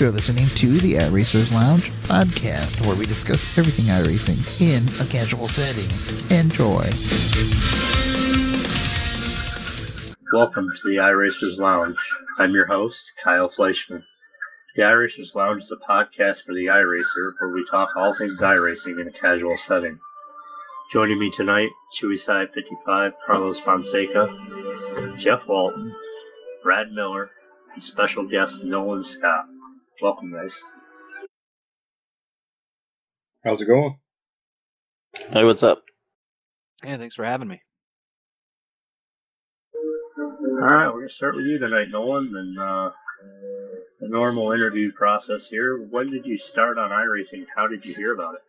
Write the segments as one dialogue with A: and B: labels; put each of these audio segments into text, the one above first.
A: You're listening to the iRacers Lounge podcast, where we discuss everything iRacing in a casual setting. Enjoy.
B: Welcome to the iRacers Lounge. I'm your host, Kyle Fleischman. The iRacers Lounge is a podcast for the iRacer where we talk all things iRacing in a casual setting. Joining me tonight, Chewy Side 55, Carlos Fonseca, Jeff Walton, Brad Miller, and special guest Nolan Scott. Welcome, guys.
C: How's it going?
D: Hey, what's up?
E: Yeah, thanks for having me.
B: All right, we're gonna start with you tonight, Nolan, and uh, the normal interview process here. When did you start on iRacing? How did you hear about it?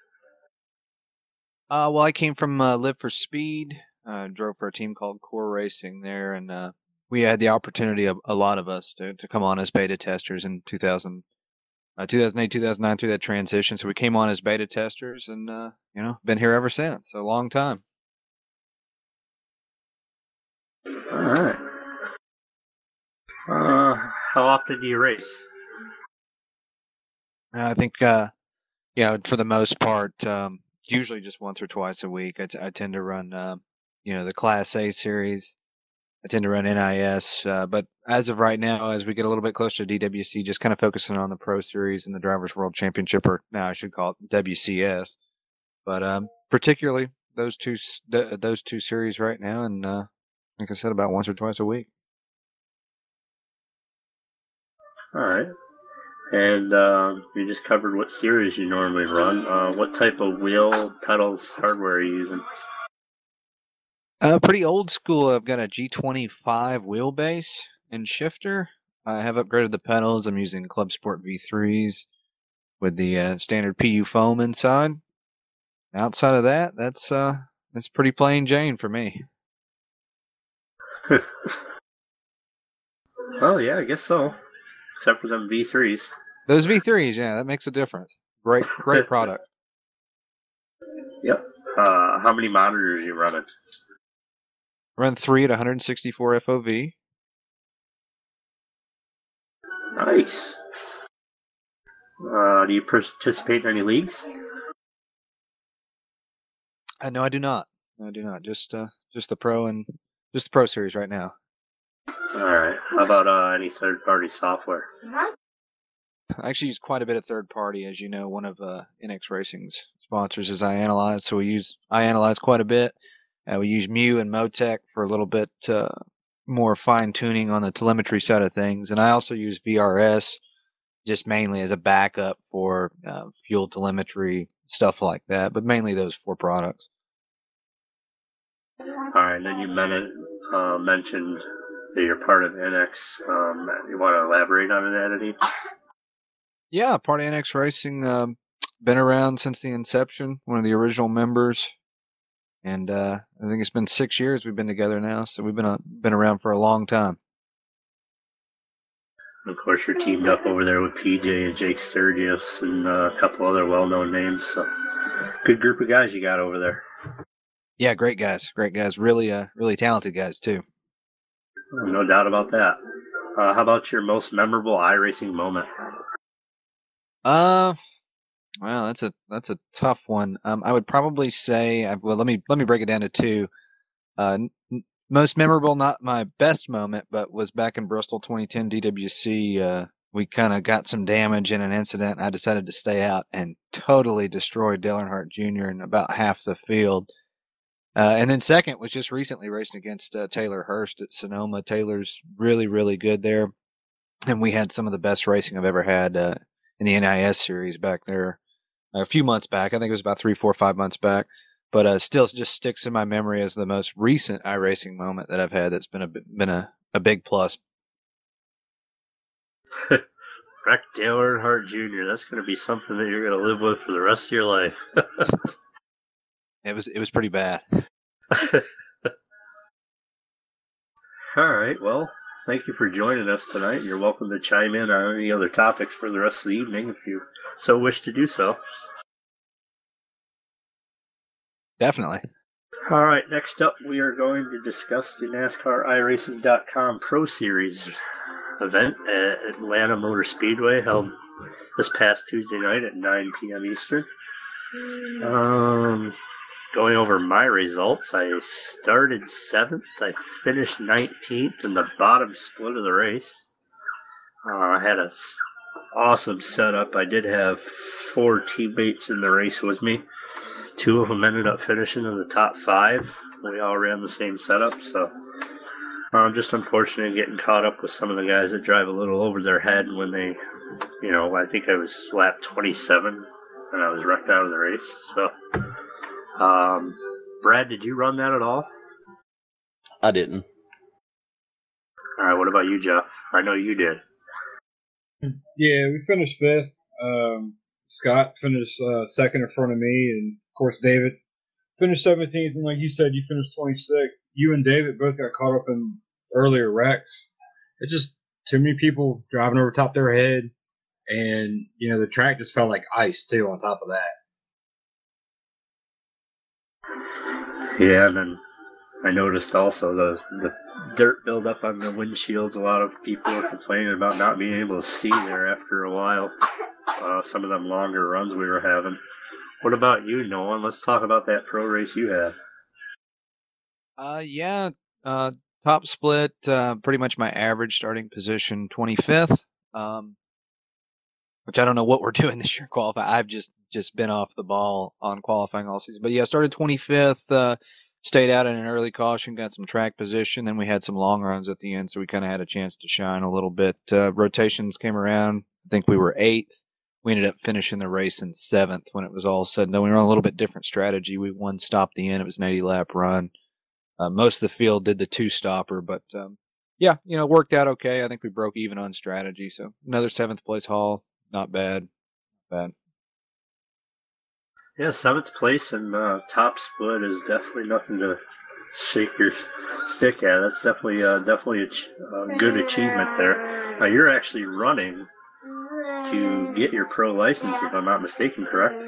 E: Uh, well, I came from uh, Live for Speed. Uh, drove for a team called Core Racing there, and uh, we had the opportunity, of a lot of us, to, to come on as beta testers in 2000, uh, 2008, 2009 through that transition. So we came on as beta testers, and uh, you know, been here ever since. A long time.
B: All right. Uh, how often do you race?
E: I think, uh, yeah, for the most part, um, usually just once or twice a week. I, t- I tend to run, uh, you know, the Class A series. I tend to run NIS, uh, but as of right now, as we get a little bit closer to DWC, just kind of focusing on the Pro Series and the Drivers World Championship, or now I should call it WCS. But um, particularly those two th- those two series right now, and uh, like I said, about once or twice a week.
B: All right. And uh, you just covered what series you normally run. Uh, what type of wheel, pedals, hardware are you using?
E: Uh, pretty old school. I've got a G25 wheelbase and shifter. I have upgraded the pedals. I'm using Club Sport V3s with the uh, standard PU foam inside. Outside of that, that's uh, that's pretty plain Jane for me.
B: oh yeah, I guess so. Except for them V3s.
E: Those V3s, yeah, that makes a difference. Great, great product.
B: Yep. Uh, how many monitors are you running?
E: Run three at 164 FOV.
B: Nice. Uh, do you participate in any leagues?
E: Uh, no, I do not. No, I do not. Just uh, just the pro and just the pro series right now.
B: All right. How about uh, any third-party software?
E: I actually use quite a bit of third party, as you know. One of uh, IneX Racing's sponsors is I Analyze, so we use I Analyze quite a bit. Uh, we use Mew and Motec for a little bit uh, more fine tuning on the telemetry side of things, and I also use VRS just mainly as a backup for uh, fuel telemetry stuff like that, but mainly those four products.
B: All right. Then you men- uh, mentioned that you're part of IneX. Um, you want to elaborate on that any?
E: Yeah, part of IneX Racing. Um, been around since the inception. One of the original members, and uh, I think it's been six years we've been together now. So we've been uh, been around for a long time.
B: Of course, you're teamed up over there with PJ and Jake Sturgis and uh, a couple other well-known names. So, good group of guys you got over there.
E: Yeah, great guys, great guys. Really, uh, really talented guys too.
B: No doubt about that. Uh, how about your most memorable iRacing moment?
E: Uh, well, that's a that's a tough one. Um, I would probably say, well, let me let me break it down to two. Uh, n- most memorable, not my best moment, but was back in Bristol 2010 DWC. Uh, we kind of got some damage in an incident. I decided to stay out and totally destroyed Dale Earnhardt Jr. in about half the field. Uh, and then second was just recently racing against uh, Taylor Hurst at Sonoma. Taylor's really, really good there, and we had some of the best racing I've ever had uh, in the NIS series back there a few months back. I think it was about three, four, five months back. But uh, still, just sticks in my memory as the most recent iRacing moment that I've had. That's been a been a, a big plus.
B: Wreck Dale Earnhardt Jr. That's going to be something that you're going to live with for the rest of your life.
E: It was it was pretty bad.
B: All right. Well, thank you for joining us tonight. You're welcome to chime in on any other topics for the rest of the evening if you so wish to do so.
E: Definitely.
B: All right. Next up, we are going to discuss the NASCAR iRacing.com Pro Series. event at Atlanta Motor Speedway held this past Tuesday night at 9 p.m. Eastern. Um, going over my results, I started seventh. I finished 19th in the bottom split of the race. Uh, I had an awesome setup. I did have four teammates in the race with me. Two of them ended up finishing in the top five. We all ran the same setup, so I'm just unfortunate getting caught up with some of the guys that drive a little over their head when they, you know, I think I was lap 27 and I was wrecked out of the race. So, um, Brad, did you run that at all?
D: I didn't.
B: All right, what about you, Jeff? I know you did.
C: Yeah, we finished fifth. Um, Scott finished uh, second in front of me, and of course David finished 17th. And like you said, you finished 26th. You and David both got caught up in earlier wrecks. It just too many people driving over top of their head, and you know the track just felt like ice too. On top of that,
B: Yeah, and then I noticed also the the dirt buildup on the windshields. A lot of people were complaining about not being able to see there after a while. Uh, some of them longer runs we were having. What about you, Nolan? Let's talk about that pro race you had.
E: Uh, yeah. Uh, top split. Uh, pretty much my average starting position, 25th. Um, which I don't know what we're doing this year qualifying. I've just just been off the ball on qualifying all season. But yeah, started 25th. Uh, stayed out in an early caution, got some track position. Then we had some long runs at the end, so we kind of had a chance to shine a little bit. Uh, rotations came around. I think we were eighth. We ended up finishing the race in seventh when it was all said and done. We were on a little bit different strategy. We one stopped the end. It was an 80 lap run. Uh, most of the field did the two stopper, but um, yeah, you know, worked out okay. I think we broke even on strategy. So another seventh place haul, not bad, not bad.
B: Yeah, seventh place and uh, top split is definitely nothing to shake your stick at. That's definitely uh, definitely a ch- uh, good achievement there. Now you're actually running to get your pro license, if I'm not mistaken, correct?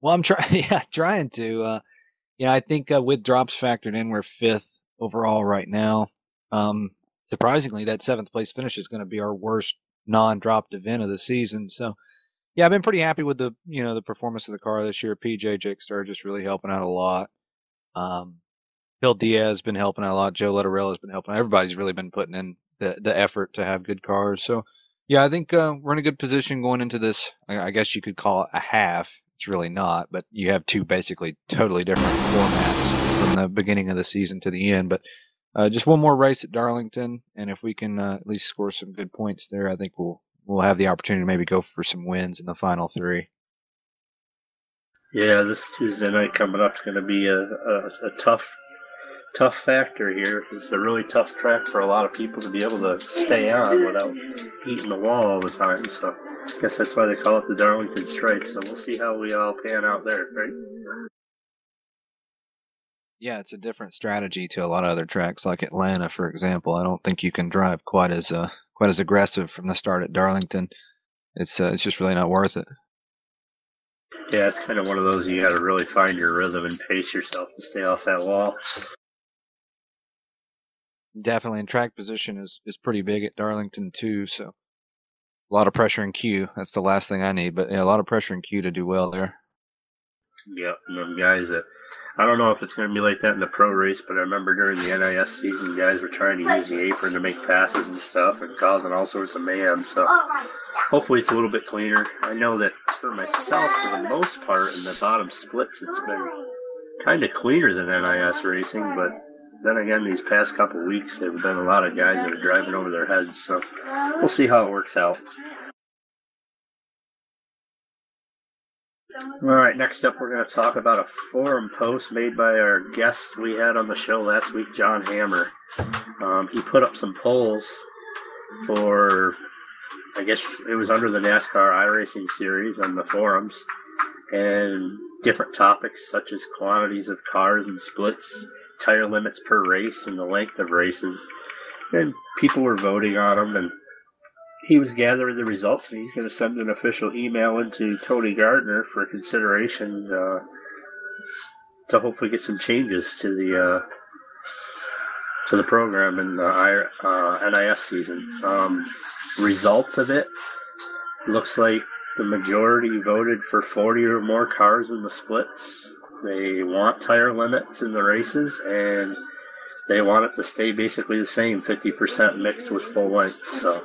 E: Well, I'm trying, yeah, trying to. Uh, yeah, I think uh, with drops factored in, we're fifth overall right now. Um, surprisingly, that seventh place finish is going to be our worst non-dropped event of the season. So, yeah, I've been pretty happy with the you know the performance of the car this year. PJ Jake Star just really helping out a lot. Um, Bill Diaz has been helping out a lot. Joe Letterella has been helping. out. Everybody's really been putting in the the effort to have good cars. So, yeah, I think uh, we're in a good position going into this. I, I guess you could call it a half. It's really not, but you have two basically totally different formats from the beginning of the season to the end. But uh, just one more race at Darlington, and if we can uh, at least score some good points there, I think we'll we'll have the opportunity to maybe go for some wins in the final three.
B: Yeah, this Tuesday night coming up is going to be a, a, a tough, tough factor here. It's a really tough track for a lot of people to be able to stay on without eating the wall all the time. So, I guess that's why they call it the Darlington Stripe. So we'll see how we all pan out there, right?
E: Yeah, it's a different strategy to a lot of other tracks, like Atlanta, for example. I don't think you can drive quite as uh, quite as aggressive from the start at Darlington. It's uh, it's just really not worth it.
B: Yeah, it's kind of one of those you got to really find your rhythm and pace yourself to stay off that wall.
E: Definitely, and track position is is pretty big at Darlington too. So a lot of pressure in Q. That's the last thing I need, but yeah, a lot of pressure in Q to do well there.
B: Yep, and them guys that I don't know if it's going to be like that in the pro race, but I remember during the NIS season, guys were trying to use the apron to make passes and stuff and causing all sorts of mayhem. So hopefully it's a little bit cleaner. I know that for myself, for the most part, in the bottom splits, it's been kind of cleaner than NIS racing, but then again, these past couple weeks, there have been a lot of guys that are driving over their heads, so we'll see how it works out. All right, next up, we're going to talk about a forum post made by our guest we had on the show last week, John Hammer. Um, he put up some polls for, I guess it was under the NASCAR iRacing series on the forums, and different topics such as quantities of cars and splits, tire limits per race, and the length of races. And people were voting on them, and he was gathering the results, and he's going to send an official email into Tony Gardner for consideration uh, to hopefully get some changes to the uh, to the program in the uh, NIS season. Um, results of it looks like the majority voted for 40 or more cars in the splits. They want tire limits in the races, and they want it to stay basically the same 50% mixed with full length. So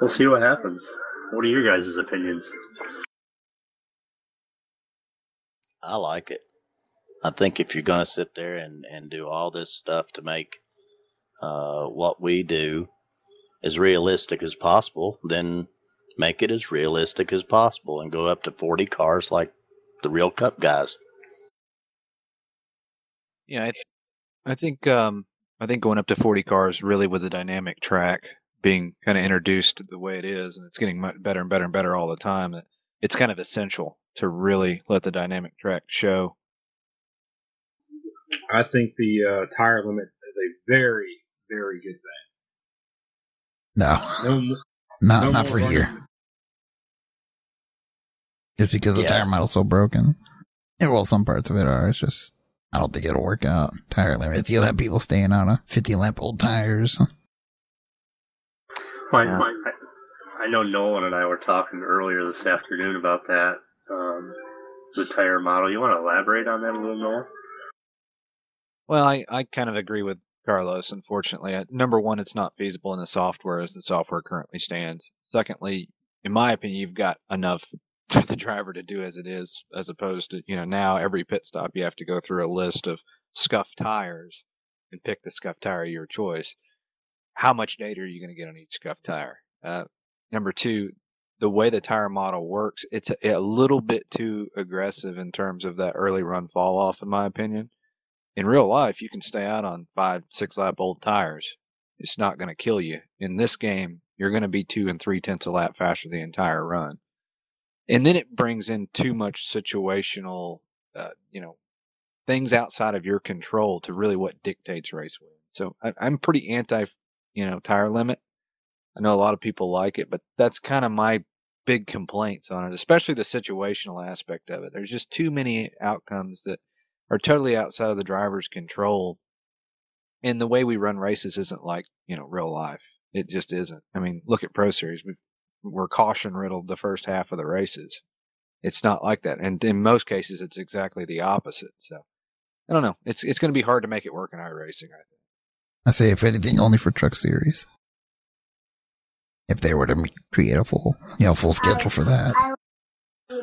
B: we'll see what happens. What are your guys' opinions?
D: I like it. I think if you're going to sit there and, and do all this stuff to make uh, what we do as realistic as possible, then make it as realistic as possible and go up to 40 cars like the real cup guys.
E: Yeah, I, I think um, I think going up to 40 cars really with a dynamic track being kind of introduced the way it is, and it's getting much better and better and better all the time. It's kind of essential to really let the dynamic track show.
C: I think the uh, tire limit is a very, very good thing.
A: No,
C: No,
A: not
C: no
A: not for
C: running.
A: here. Just because the
D: Yeah.
A: tire model's so broken. Yeah, well, some parts of it are. It's just I don't think it'll work out. Tire limits. You'll have people staying on a 50 lamp old tires.
B: I,
E: Yeah.
B: I, I know Nolan and I were talking earlier this afternoon about that, um, the tire model. You want to elaborate on that a little, Nolan?
E: Well, I, I kind of agree with Carlos. Unfortunately, number one, it's not feasible in the software as the software currently stands. Secondly, in my opinion, you've got enough for the driver to do as it is, as opposed to you know now every pit stop you have to go through a list of scuffed tires and pick the scuffed tire of your choice. How much data are you going to get on each scuffed tire? Uh, number two, the way the tire model works, it's a, a little bit too aggressive in terms of that early run fall off, in my opinion in real life, you can stay out on five, six lap old tires. It's not going to kill you. In this game, you're going to be two and three tenths a lap faster the entire run. And then it brings in too much situational, uh, you know, things outside of your control to really what dictates race win. So I, I'm pretty anti, you know, tire limit. I know a lot of people like it, but that's kind of my big complaints on it, especially the situational aspect of it. There's just too many outcomes that are totally outside of the driver's control. And the way we run races isn't like, you know, real life. It just isn't. I mean, look at Pro Series. we we're caution riddled the first half of the races. It's not like that. And in most cases, it's exactly the opposite. So I don't know. It's, it's going to be hard to make it work in iRacing, I think.
A: I say, if anything, only for Truck Series. If they were to create a full, you know, full schedule for that.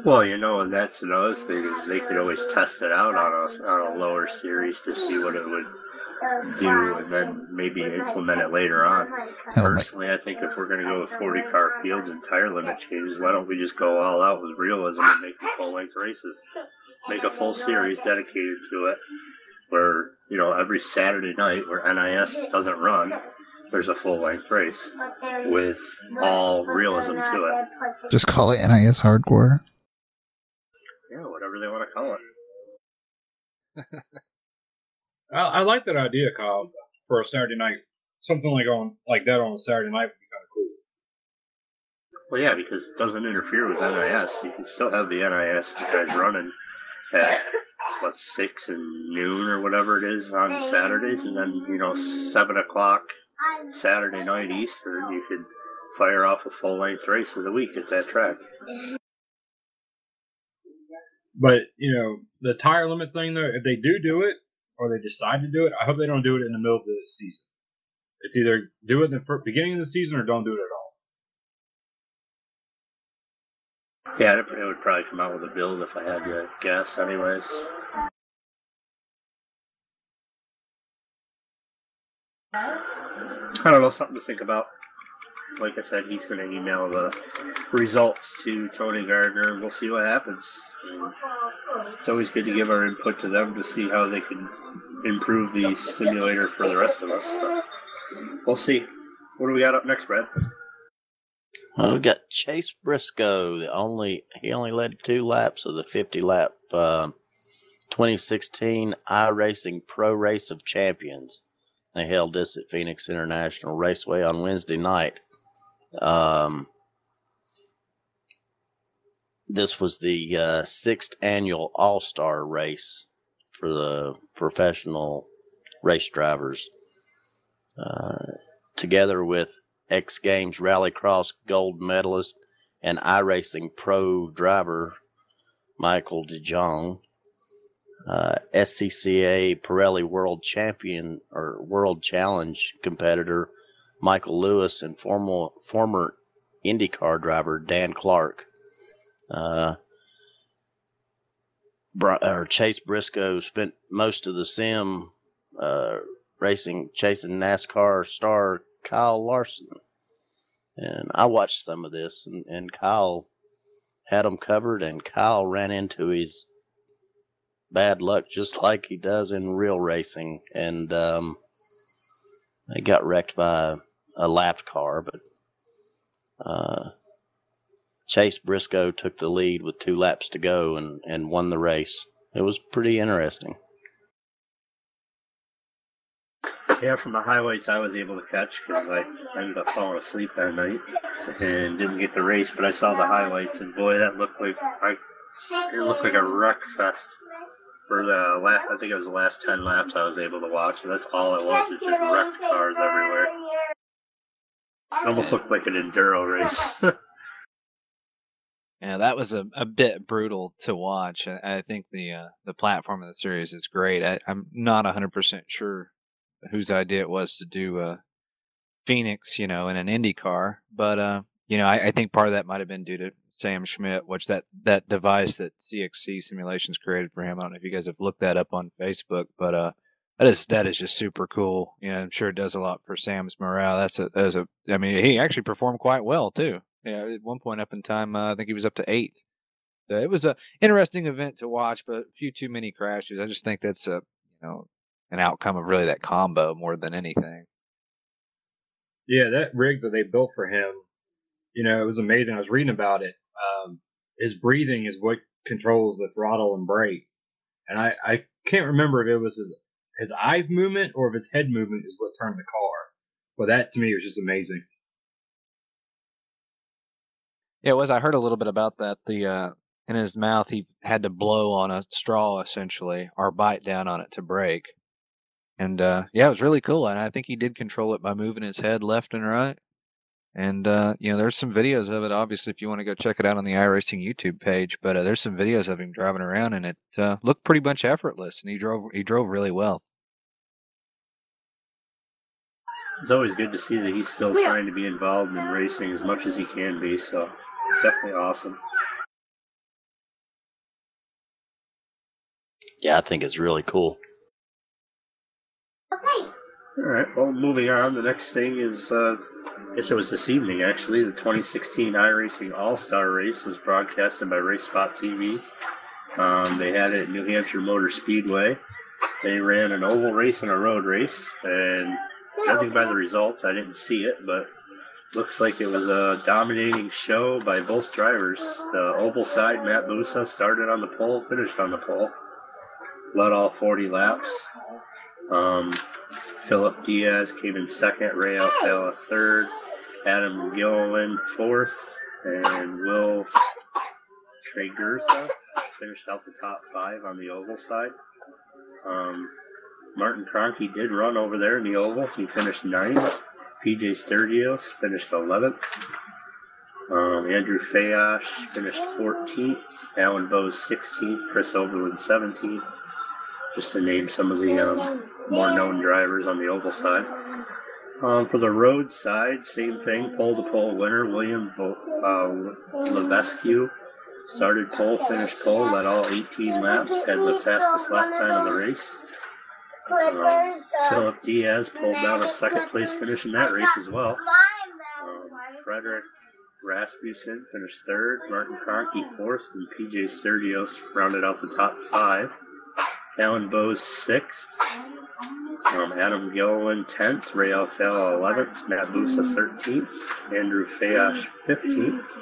B: Well, you know, and that's another thing is they could always test it out on a on a lower series to see what it would do, and then maybe implement it later on. Personally, I think if we're going to go with 40 car fields and tire limit changes, why don't we just go all out with realism and make the full length races? Make a full series dedicated to it, where you know every Saturday night where NIS doesn't run, there's a full length race with all realism to it.
A: just call it NIS Hardcore.
B: Yeah, whatever they want to call it.
C: I, I like that idea, Kyle, for a Saturday night. Something like on like that on a Saturday night would be kind of cool.
B: Well, yeah, because it doesn't interfere with NIS. You can still have the NIS guys running at what six and noon or whatever it is on Saturdays, and then you know seven o'clock Saturday night Eastern, you could fire off a full length race of the week at that track.
C: But you know, the tire limit thing though, if they do do it or they decide to do it, I hope they don't do it in the middle of the season. It's either do it in the beginning of the season or don't do it at all.
B: Yeah, it would probably come out with a build if I had to guess, anyways. I don't know, something to think about. Like I said, he's going to email the results to Tony Gardner, and we'll see what happens. And it's always good to give our input to them to see how they can improve the simulator for the rest of us. So we'll see. What do we got up next, Brad?
D: Well, we got Chase Briscoe. The only he only led two laps of the 50 lap um 2016 iRacing Pro Race of Champions. They held this at Phoenix International Raceway on Wednesday night. Um, this was the uh, sixth annual All Star race for the professional race drivers. uh, together with X Games Rallycross gold medalist and iRacing pro driver Michael DeJong, uh, SCCA Pirelli World Champion or World Challenge competitor Michael Lewis, and former former IndyCar driver Dan Clark. Uh, or Chase Briscoe spent most of the sim uh, racing, chasing NASCAR star Kyle Larson. And I watched some of this, and, and Kyle had them covered, and Kyle ran into his bad luck just like he does in real racing. And um, he got wrecked by a, a lapped car, but uh, Chase Briscoe took the lead with two laps to go and, and won the race. It was pretty interesting.
B: Yeah, from the highlights I was able to catch because I ended up falling asleep that night and didn't get the race, but I saw the highlights and boy, that looked like I, it looked like a wreck fest for the last. I think it was the last ten laps I was able to watch. And that's all it was. It's just wrecked cars everywhere. It almost looked like an enduro race.
E: Yeah, that was a, a bit brutal to watch. I, I think the uh, the platform of the series is great. I, I'm not 100% sure whose idea it was to do uh, Phoenix, you know, in an Indy car, but uh, you know, I, I think part of that might have been due to Sam Schmidt, which that that device that CXC Simulations created for him. I don't know if you guys have looked that up on Facebook, but uh, that is that is just super cool. You know, I'm sure it does a lot for Sam's morale. That's a that's a. I mean, he actually performed quite well too. Yeah, at one point up in time, uh, I think he was up to eight. So it was a interesting event to watch, but a few too many crashes. I just think that's a you know an outcome of really that combo more than anything.
C: Yeah, that rig that they built for him, you know, it was amazing. I was reading about it. Um, his breathing is what controls the throttle and brake, and I I can't remember if it was his his eye movement or if his head movement is what turned the car. But that to me was just amazing.
E: Yeah, it was. I heard a little bit about that. The uh, in his mouth, he had to blow on a straw essentially, or bite down on it to brake. And uh, yeah, it was really cool. And I think he did control it by moving his head left and right. And uh, you know, there's some videos of it. Obviously, if you want to go check it out on the iRacing YouTube page, but uh, there's some videos of him driving around, and it uh, looked pretty much effortless. And he drove he drove really well.
B: It's always good to see that he's still trying to be involved in racing as much as he can be. So definitely awesome.
D: Yeah, I think it's really cool.
B: Okay. All right. Well, moving on. The next thing is, uh, I guess it was this evening actually. The 2016 iRacing All Star Race was broadcasted by RaceSpot TV. Um, they had it at New Hampshire Motor Speedway. They ran an oval race and a road race, and judging by the results, I didn't see it, but looks like it was a dominating show by both drivers. The oval side, Matt Busa started on the pole, finished on the pole, led all 40 laps. Um, Philip Diaz came in second, Ray Alfala third, Adam Gilliland fourth, and Will Tragersa finished out the top five on the oval side. Um, Martin Kroenke did run over there in the oval. He finished ninth. PJ Stergios finished 11th. Um, Andrew Fayash finished 14th. Alan Bowes 16th. Chris Overland 17th. Just to name some of the um, more known drivers on the oval side. Um, for the road side, same thing. Pole to pole winner William Vo- uh, Levesque started pole, finished pole, led all 18 laps, had the fastest lap time of the race. Um, Philip Diaz pulled down a second place finish in that race as well. Um, Frederick Rasmussen finished third, Martin Kroenke fourth, and PJ Stergios rounded out the top five. Alan Bowes sixth, um, Adam Gilliland tenth, Ray Alfala eleventh, Matt Busa thirteenth, Andrew Fayash fifteenth,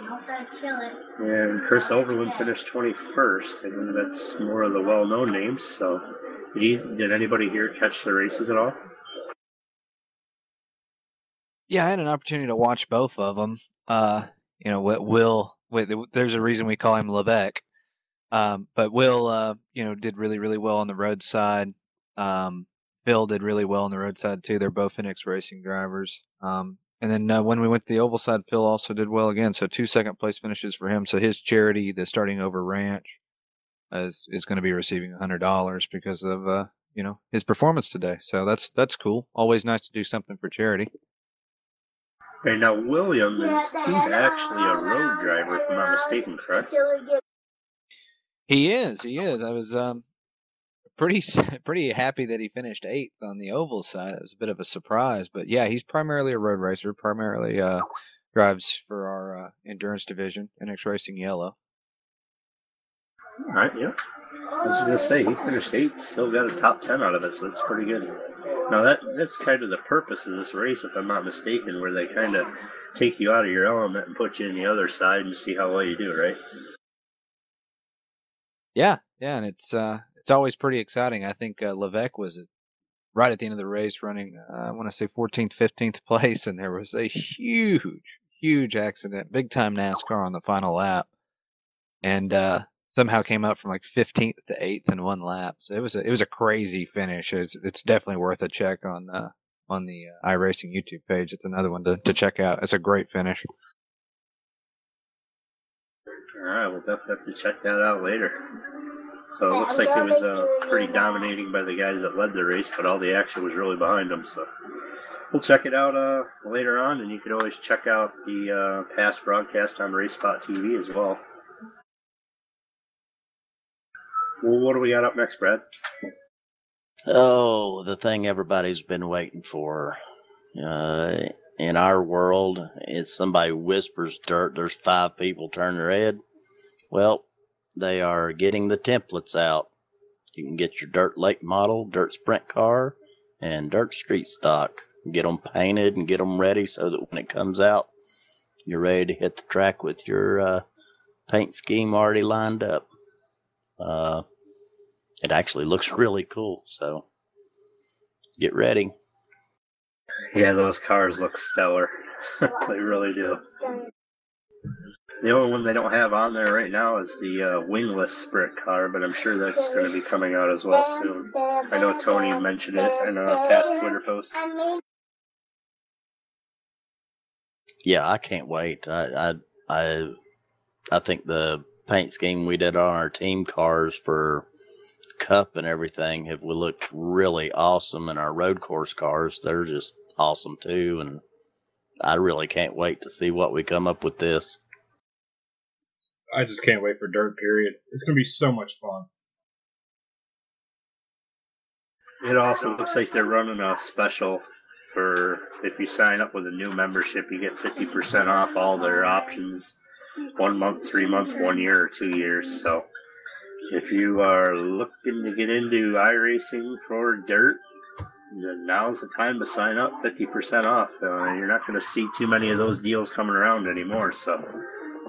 B: and Chris Overland finished twenty first. Think that's more of the well-known names. So, did, did anybody here catch the races at all?
E: Yeah, I had an opportunity to watch both of them. Uh, you know, what Will, there's a reason we call him Levesque. Um, but Will, uh, you know, did really, really well on the road side. Um, Phil did really well on the roadside too. They're both Phoenix Racing drivers. Um, and then uh, when we went to the oval side, Phil also did well again. So two second place finishes for him. So his charity, the Starting Over Ranch, is is going to be receiving hundred dollars because of uh, you know his performance today. So that's that's cool. Always nice to do something for charity.
B: Hey, now William is he's actually a road driver, if I'm not mistaken, correct?
E: He is. He is. I was um pretty pretty happy that he finished eighth on the oval side. It was a bit of a surprise, but yeah, he's primarily a road racer. Primarily uh, drives for our uh, endurance division, IneX Racing Yellow.
B: All right, yeah. I was gonna say he finished eighth, still got a top ten out of it, so that's pretty good. Now that that's kind of the purpose of this race, if I'm not mistaken, where they kind of take you out of your element and put you in the other side and see how well you do, right?
E: Yeah, yeah, and it's uh, it's always pretty exciting. I think uh, Levesque was right at the end of the race running, uh, I want to say 14th, 15th place, and there was a huge, huge accident, big time NASCAR on the final lap, and uh, somehow came up from like 15th to 8th in one lap. So it was a, it was a crazy finish. It's it's definitely worth a check on uh, on the uh, iRacing YouTube page. It's another one to, to check out. It's a great finish.
B: All right, we'll definitely have to check that out later. So it looks like it was uh, pretty dominating by the guys that led the race, but all the action was really behind them. So we'll check it out uh, later on, and you can always check out the uh, past broadcast on RaceSpot TV as well. Well, what do we got up next, Brad?
D: Oh, the thing everybody's been waiting for. Uh, in our world, is somebody whispers dirt, there's five people turn their head. Well, they are getting the templates out. You can get your dirt late model, dirt sprint car, and dirt street stock. Get them painted and get them ready so that when it comes out, you're ready to hit the track with your uh, paint scheme already lined up. Uh, it actually looks really cool, so get ready.
B: Yeah, those cars look stellar. they really do. The only one they don't have on there right now is the uh, wingless sprint car, but I'm sure that's going to be coming out as well soon. I know Tony mentioned it in a past Twitter post.
D: Yeah, I can't wait. I I I, I think the paint scheme we did on our team cars for Cup and everything have looked really awesome, and our road course cars they're just awesome too. And I really can't wait to see what we come up with this.
C: I just can't wait for Dirt. Period. It's gonna be so much fun.
B: It also looks like they're running a special for if you sign up with a new membership, you get fifty percent off all their options. One month, three months, one year, or two years. So, if you are looking to get into iRacing for dirt, then now's the time to sign up. Fifty percent off. Uh, you're not going to see too many of those deals coming around anymore. So,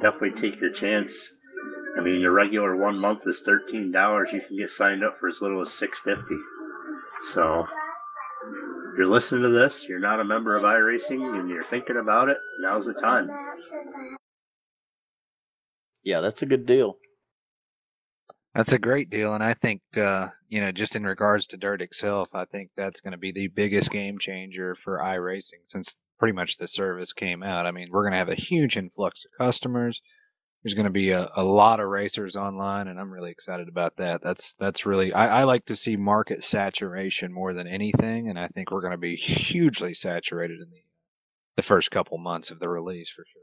B: definitely take your chance. I mean, your regular one month is thirteen dollars. You can get signed up for as little as six fifty. So, if you're listening to this, you're not a member of iRacing, and you're thinking about it. Now's the time.
D: Yeah, that's a good deal.
E: That's a great deal, and I think uh, you know, just in regards to Dirt itself, I think that's going to be the biggest game changer for iRacing since pretty much the service came out. I mean, we're going to have a huge influx of customers. There's going to be a, a lot of racers online, and I'm really excited about that. That's that's really I, I like to see market saturation more than anything, and I think we're going to be hugely saturated in the the first couple months of the release for sure.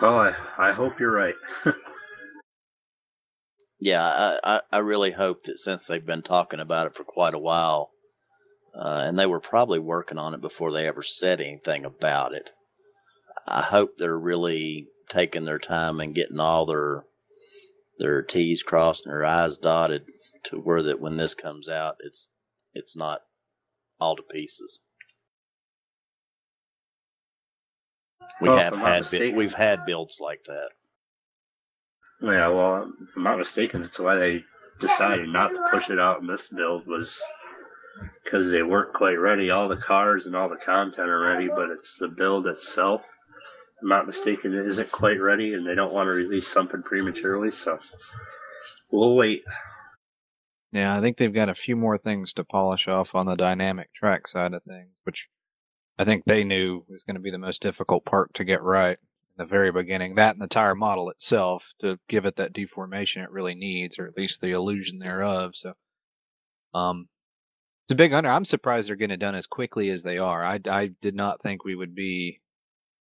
B: Oh, I, I hope you're right.
D: yeah, I, I, I, really hope that since they've been talking about it for quite a while, uh, and they were probably working on it before they ever said anything about it, I hope they're really taking their time and getting all their their T's crossed and their I's dotted to where that when this comes out, it's it's not all to pieces. We have had we've had builds like that.
B: Yeah, well, if I'm not mistaken, that's why they decided not to push it out in this build was because they weren't quite ready. All the cars and all the content are ready, but it's the build itself. If I'm not mistaken, it isn't quite ready, and they don't want to release something prematurely. So we'll wait.
E: Yeah, I think they've got a few more things to polish off on the dynamic track side of things, which I think they knew was going to be the most difficult part to get right in the very beginning. That and the tire model itself to give it that deformation it really needs, or at least the illusion thereof. So, um, it's a big under. I'm surprised they're getting it done as quickly as they are. I, I did not think we would be,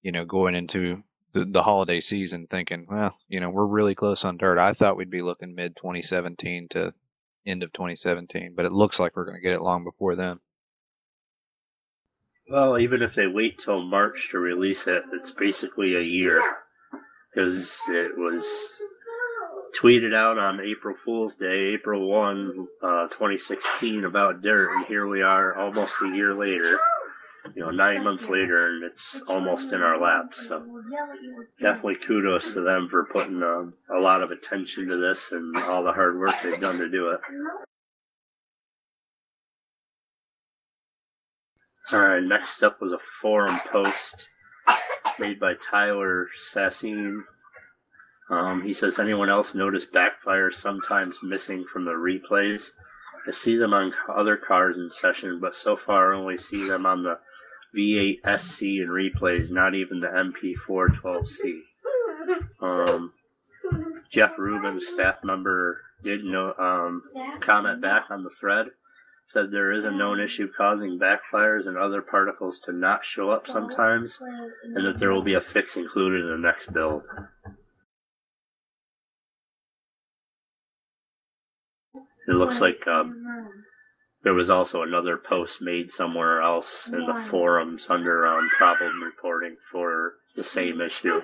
E: you know, going into the, the holiday season thinking, well, you know, we're really close on dirt. I thought we'd be looking mid 2017 to end of 2017, but it looks like we're going to get it long before then.
B: Well, even if they wait till March to release it, it's basically a year because it was tweeted out on April Fool's Day, April 1, uh, 2016, about dirt, and here we are almost a year later, you know, nine months later, and it's almost in our laps. So definitely kudos to them for putting uh, a lot of attention to this and all the hard work they've done to do it. All right, next up was a forum post made by Tyler Sassine. Um, he says, anyone else notice backfires sometimes missing from the replays? I see them on other cars in session, but so far I only see them on the V8 SC in replays, not even the MP4 12C. Um, Jeff Rubin, staff member, did no, um, comment back on the thread said there is a known issue causing backfires and other particles to not show up sometimes, and that there will be a fix included in the next build. It looks like um, there was also another post made somewhere else in the forums under um, problem reporting for the same issue,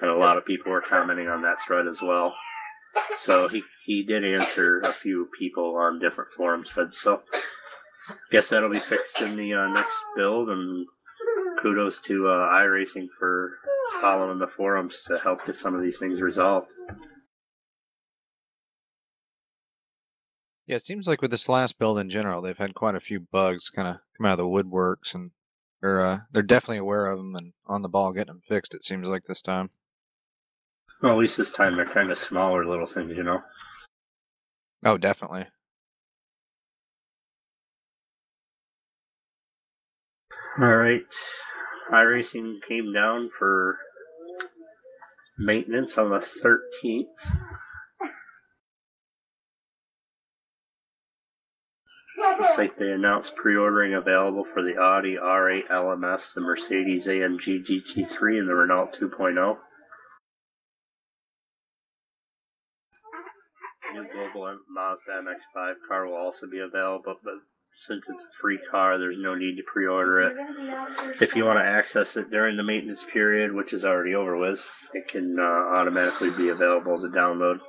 B: and a lot of people were commenting on that thread as well. So he, he did answer a few people on different forums, but so I guess that'll be fixed in the uh, next build. And kudos to uh, iRacing for following the forums to help get some of these things resolved.
E: Yeah, it seems like with this last build in general, they've had quite a few bugs kind of come out of the woodworks, and they're uh, they're definitely aware of them and on the ball getting them fixed. It seems like this time.
B: Well, at least this time they're kind of smaller little things, you know.
E: Oh, definitely.
B: All right, iRacing came down for maintenance on the thirteenth. Looks like they announced pre-ordering available for the Audi R8 LMS, the Mercedes AMG GT3, and the Renault 2.0. New global Mazda MX-5 car will also be available, but since it's a free car, there's no need to pre-order it. If you want to access it during the maintenance period, which is already over with, it can uh, automatically be available to download.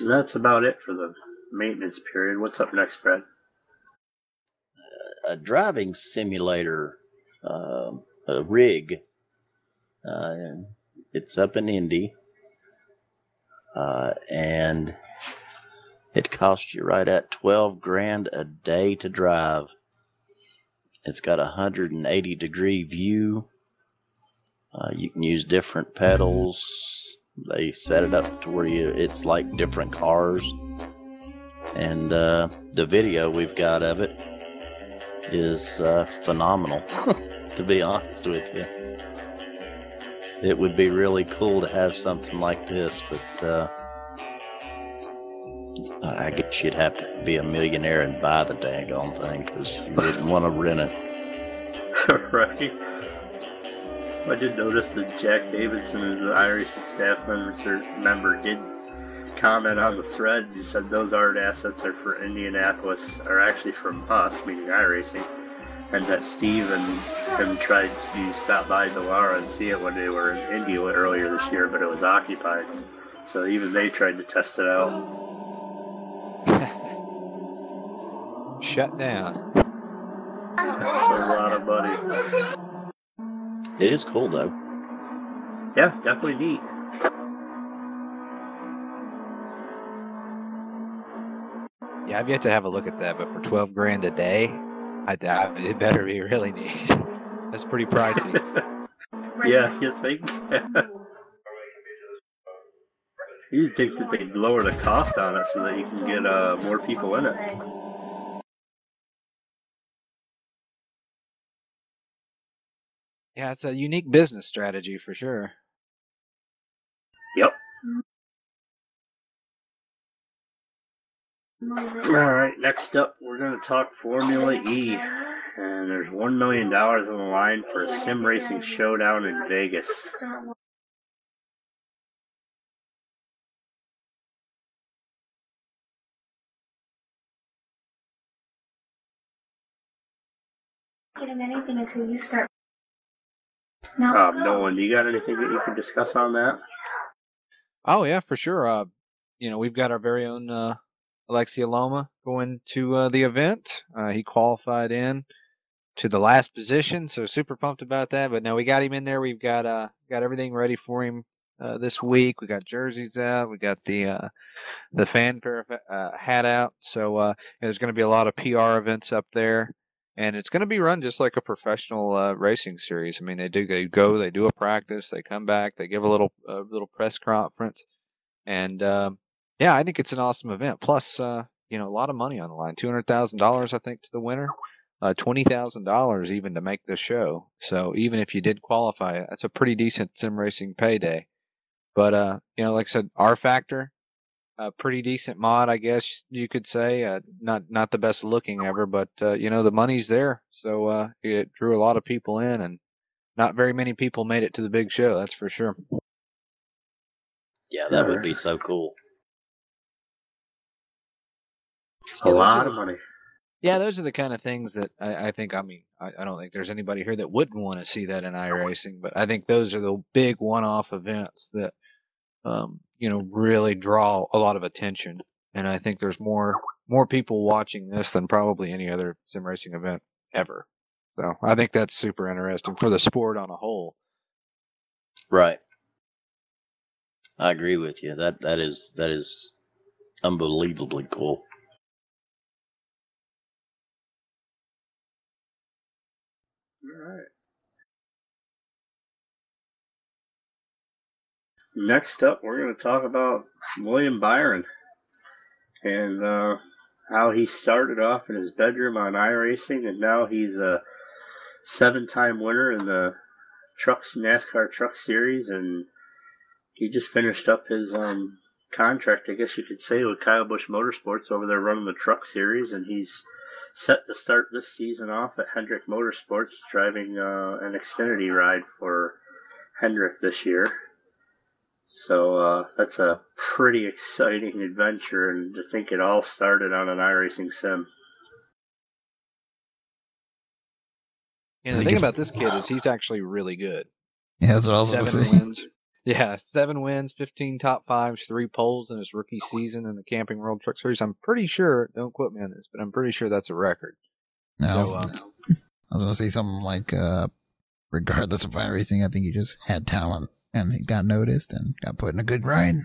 B: That's about it for the maintenance period. What's up next, Brad?
D: a driving simulator um, a rig. Uh, it's up in Indy, uh, and it costs you right at twelve grand a day to drive. It's got a hundred and eighty degree view. Uh, you can use different pedals. They set it up to where you it's like different cars. And uh, the video we've got of it is uh, phenomenal, to be honest with you. It would be really cool to have something like this, but uh, I guess you'd have to be a millionaire and buy the daggone thing because you wouldn't want to rent it.
B: right. I did notice that Jack Davidson, who's the Irish staff member, member, did comment on the thread. He said those art assets are for Indianapolis, are actually from us, meaning iRacing, and that Steve and him tried to stop by Dallara and see it when they were in India earlier this year, but it was occupied. So even they tried to test it out.
E: Shut down.
B: That's a lot of money.
D: It is cool though.
B: Yeah, definitely neat.
E: Yeah, I've yet to have a look at that, but for twelve grand a day, I doubt it better be really neat. That's pretty pricey.
B: yeah, you think? You think that they'd lower the cost on it so that you can get uh, more people in it?
E: Yeah, it's a unique business strategy for sure.
B: Yep. All right, next up, we're going to talk Formula E. And there's $1 million on the line for a sim racing showdown in Vegas.
F: getting anything until you start.
B: Um, Nolan, do you got anything that you can discuss on that?
E: Oh yeah, for sure. Uh, you know, we've got our very own uh, Alexia Loma going to uh, the event. Uh, he qualified in to the last position, so super pumped about that. But now we got him in there. We've got uh got everything ready for him uh, this week. We got jerseys out. We got the uh, the fanfare uh, hat out. So uh, there's going to be a lot of PR events up there and it's going to be run just like a professional uh, racing series. I mean, they do they go, they do a practice, they come back, they give a little a little press conference, and um, yeah, I think it's an awesome event. Plus, uh, you know, a lot of money on the line, two hundred thousand dollars, I think, to the winner, uh, twenty thousand dollars even to make the show. So even if you did qualify, that's a pretty decent sim racing payday. But uh, you know, like I said, rFactor, a pretty decent mod, I guess you could say. Uh, not not the best looking ever, but uh, you know the money's there, so uh, it drew a lot of people in, and not very many people made it to the big show. That's for sure.
D: Yeah, that would be so cool.
B: A lot of money.
E: Yeah, those are the kind of things that I, I think. I mean, I, I, don't think there's anybody here that wouldn't want to see that in iRacing, but I think those are the big one-off events that um, you know, really draw a lot of attention. And I think there's more more people watching this than probably any other sim racing event ever. So I think that's super interesting for the sport on a whole.
D: Right. I agree with you. That that is that is unbelievably cool.
B: All right. Next up, we're going to talk about William Byron and uh, how he started off in his bedroom on iRacing, and now he's a seven-time winner in the trucks NASCAR Truck Series, and he just finished up his um, contract, I guess you could say, with Kyle Busch Motorsports over there running the Truck Series, and he's set to start this season off at Hendrick Motorsports, driving uh, an Xfinity ride for Hendrick this year. So uh, that's a pretty exciting adventure, and to think it all started on an iRacing sim.
E: And the thing about this kid is he's actually really good.
A: Yeah, that's what I was
E: seven
A: going to
E: say. Wins. Yeah, seven wins, fifteen top fives, three poles in his rookie season in the Camping World Truck Series. I'm pretty sure. Don't quote me on this, but I'm pretty sure that's a record.
A: No,
E: So,
A: I was,
E: um,
A: I was going to say something like, uh, regardless of iRacing, I think he just had talent and he got noticed and got put in a good ride.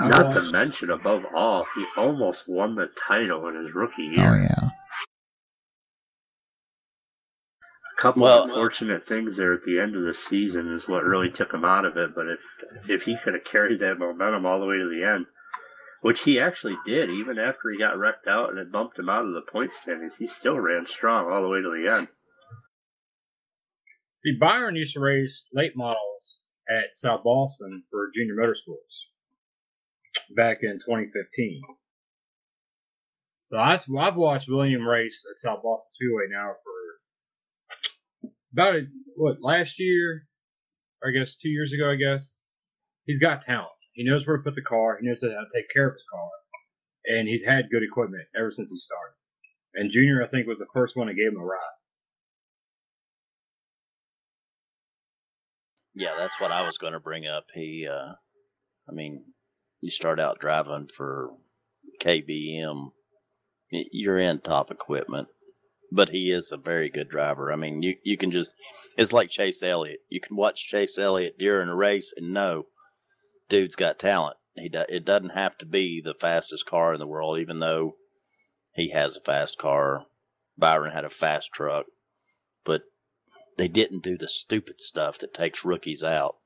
B: Not to uh, mention, above all, he almost won the title in his rookie oh, year.
A: Oh yeah,
B: A couple
D: Well-
B: of unfortunate things there at the end of the season is what really took him out of it. But if if he could have carried that momentum all the way to the end, which he actually did, even after he got wrecked out and it bumped him out of the point standings, he still ran strong all the way to the end.
C: See, Byron used to race late models at South Boston for Junior Motorsports back in 2015. So I, have watched William race at South Boston Speedway now for about what last year, I guess two years ago. I guess he's got talent. He knows where to put the car. He knows how to take care of his car, and he's had good equipment ever since he started. And Junior, I think, was the first one that gave him a ride.
D: Yeah, that's what I was going to bring up. He, uh, I mean, you start out driving for KBM, you're in top equipment, but he is a very good driver. I mean, you, you can just, it's like Chase Elliott. You can watch Chase Elliott during a race and know, dude's got talent. He do, it doesn't have to be the fastest car in the world, even though he has a fast car. Byron had a fast truck, but they didn't do the stupid stuff that takes rookies out.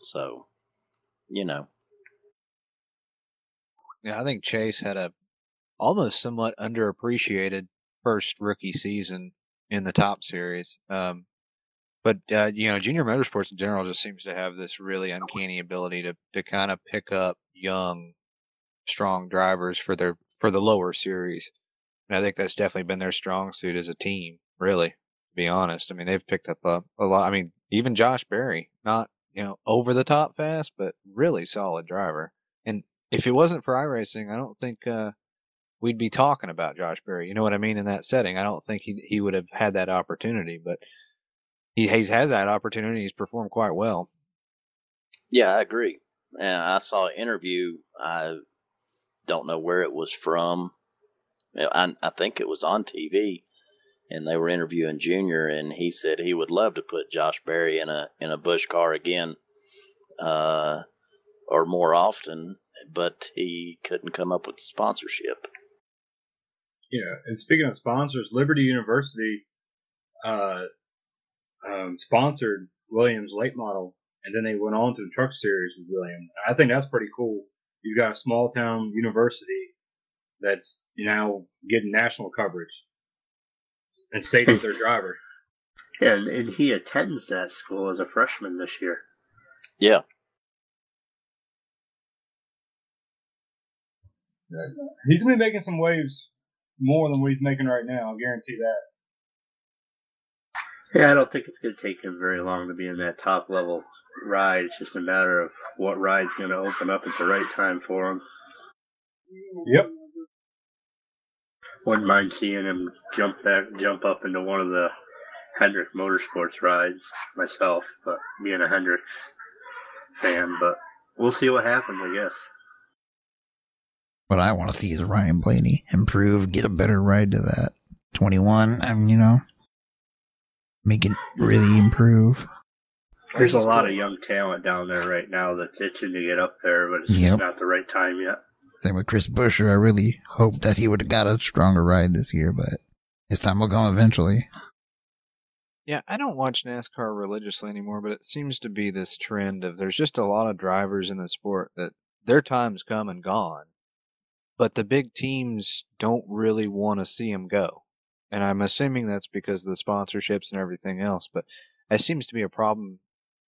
D: So, you know,
E: Yeah, I think Chase had a almost somewhat underappreciated first rookie season in the top series. Um, but uh, you know, junior motorsports in general just seems to have this really uncanny ability to to kind of pick up young, strong drivers for their for the lower series. And I think that's definitely been their strong suit as a team. Really, be honest, I mean they've picked up a, a lot. I mean even Josh Berry, not you know over the top fast, but really solid driver. And if it wasn't for iRacing, I don't think uh, we'd be talking about Josh Berry. You know what I mean? In that setting, I don't think he he would have had that opportunity. But he he's had that opportunity. He's performed quite well.
D: Yeah, I agree. And I saw an interview. I don't know where it was from. I, I think it was on TV, and they were interviewing Junior, and he said he would love to put Josh Berry in a in a Busch car again, uh, or more often, but he couldn't come up with sponsorship.
C: Yeah, and speaking of sponsors, Liberty University uh, um, sponsored Williams late model, and then they went on to the truck series with Williams. I think that's pretty cool. You've got a small town university that's now getting national coverage and state as hmm. their driver.
B: Yeah, and, and he attends that school as a freshman this year.
D: Yeah,
C: He's gonna be making some waves more than what he's making right now. I guarantee that.
B: Yeah, I don't think it's going to take him very long to be in that top level ride. It's just a matter of what ride's going to open up at the right time for him.
C: Yep.
B: Wouldn't mind seeing him jump back, jump up into one of the Hendrick Motorsports rides myself, but being a Hendricks fan, but we'll see what happens, I guess.
A: What I want to see is Ryan Blaney improve, get a better ride to that 21, and, you know, make it really improve.
B: There's a lot of young talent down there right now that's itching to get up there, but it's
A: Yep.
B: just not the right time yet.
A: Same with Chris Buescher. I really hoped that he would have got a stronger ride this year, but his time will come eventually.
E: Yeah, I don't watch NASCAR religiously anymore, but it seems to be this trend of there's just a lot of drivers in the sport that their time's come and gone, but the big teams don't really want to see them go. And I'm assuming that's because of the sponsorships and everything else, but it seems to be a problem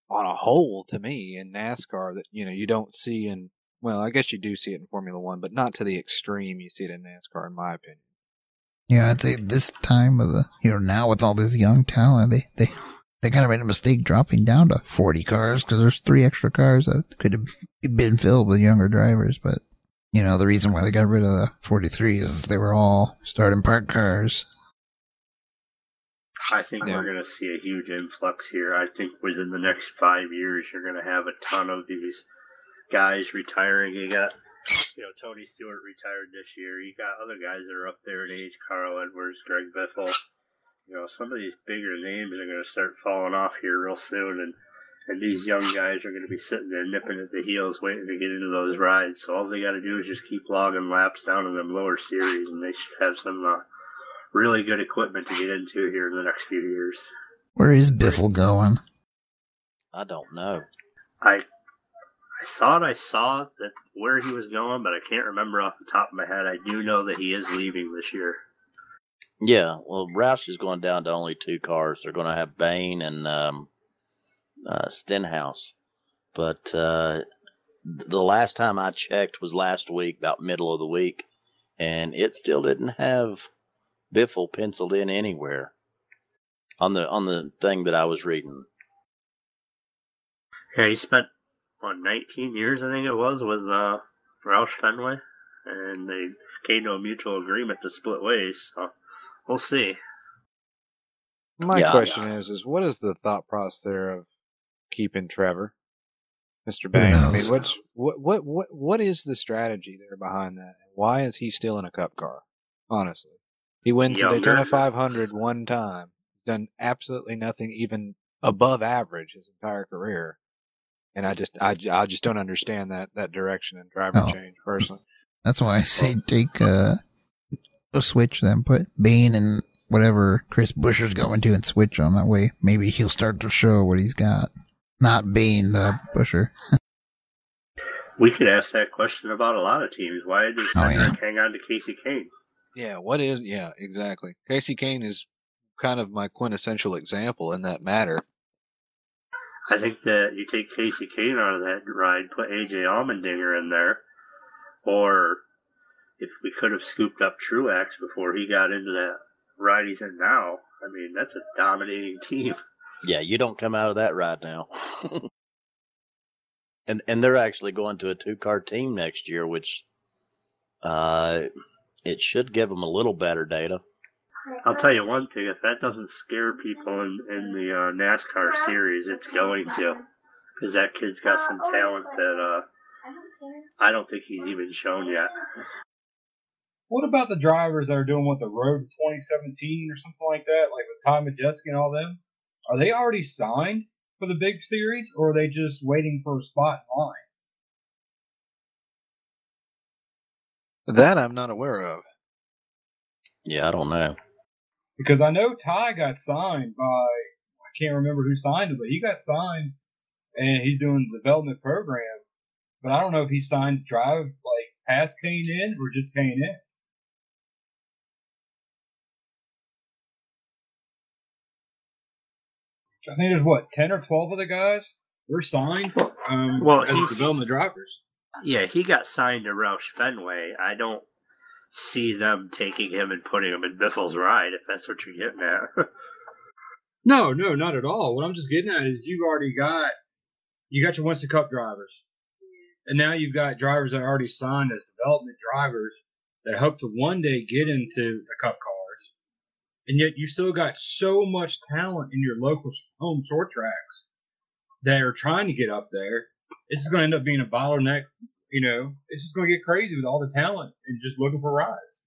E: on a whole to me in NASCAR that, you know, you don't see in, well, I guess you do see it in Formula One, but not to the extreme you see it in NASCAR, in my opinion.
A: Yeah, I'd say this time of the, you know, now with all this young talent, they, they, they kind of made a mistake dropping down to 40 cars because there's three extra cars that could have been filled with younger drivers. But, you know, the reason why they got rid of the 43 is they were all starting park cars.
B: I think
E: Yeah.
B: we're going to see a huge influx here. I think within the next five years, you're going to have a ton of these guys retiring. You got, you know, Tony Stewart retired this year. You got other guys that are up there in age, Carl Edwards, Greg Biffle. You know, some of these bigger names are going to start falling off here real soon, and and these young guys are going to be sitting there nipping at the heels, waiting to get into those rides. So all they got to do is just keep logging laps down in them lower series, and they should have some uh, really good equipment to get into here in the next few years.
A: Where is Biffle going?
D: I don't know.
B: I I thought I saw that where he was going, but I can't remember off the top of my head. I do know that he is leaving this year.
D: Yeah, well, Roush is going down to only two cars. They're going to have Bayne and um, uh, Stenhouse. But uh, the last time I checked was last week, about middle of the week, and it still didn't have Biffle penciled in anywhere on the on the thing that I was reading.
B: Yeah, he spent what 19 years, I think it was, was uh, Roush Fenway, and they came to a mutual agreement to split ways. So we'll see.
E: My
D: Yeah.
E: question is, is what is the thought process there of keeping Trevor, Mister Bayne? I mean, what's what what what what is the strategy there behind that? Why is he still in a Cup car? Honestly, he wins the
B: Younger.
E: Daytona 500 one time. He's done absolutely nothing, even above average, his entire career. And I just I, I just don't understand that that direction and driver
A: Oh.
E: change personally.
A: That's why I say take uh, a switch, then put Bayne and whatever Chris Buescher's going to and switch him. That way, maybe he'll start to show what he's got. Not Bayne, the Buescher.
B: We could ask that question about a lot of teams. Why does
A: Oh, yeah.
B: Hang on to Kasey Kahne?
E: Yeah, what is yeah, exactly. Kasey Kahne is kind of my quintessential example in that matter.
B: I think that you take Kasey Kahne out of that ride, put AJ Allmendinger in there, or if we could have scooped up Truex before he got into that ride he's in now, I mean, that's a dominating team.
D: Yeah, you don't come out of that ride now. and and they're actually going to a two car team next year, which uh, it should give them a little better data.
B: I'll tell you one thing: if that doesn't scare people in in the uh, NASCAR series, it's going to, because that kid's got some talent that uh,
F: I don't care.
B: I don't think he's even shown yet.
C: What about the drivers that are doing what the road to 2017 or something like that, like with Ty Majeski and all them? Are they already signed for the big series, or are they just waiting for a spot in line?
E: That I'm not aware of.
D: Yeah, I don't know.
C: Because I know Ty got signed by I can't remember who signed him, but he got signed and he's doing the development program. But I don't know if he signed to drive like past K and N or just K and N. I think there's what ten or twelve of the guys they're signed um,
B: Well,
C: as development drivers.
B: Yeah, he got signed to Roush Fenway. I don't see them taking him and putting him in Biffle's ride. If that's what you're getting at.
C: No, no, not at all. What I'm just getting at is you've already got you got your Winston Cup drivers, and now you've got drivers that are already signed as development drivers that hope to one day get into the Cup cars, and yet you still got so much talent in your local home short tracks that are trying to get up there. This is going to end up being a bottleneck. You know, it's just going to get crazy with all the talent and just looking for rides.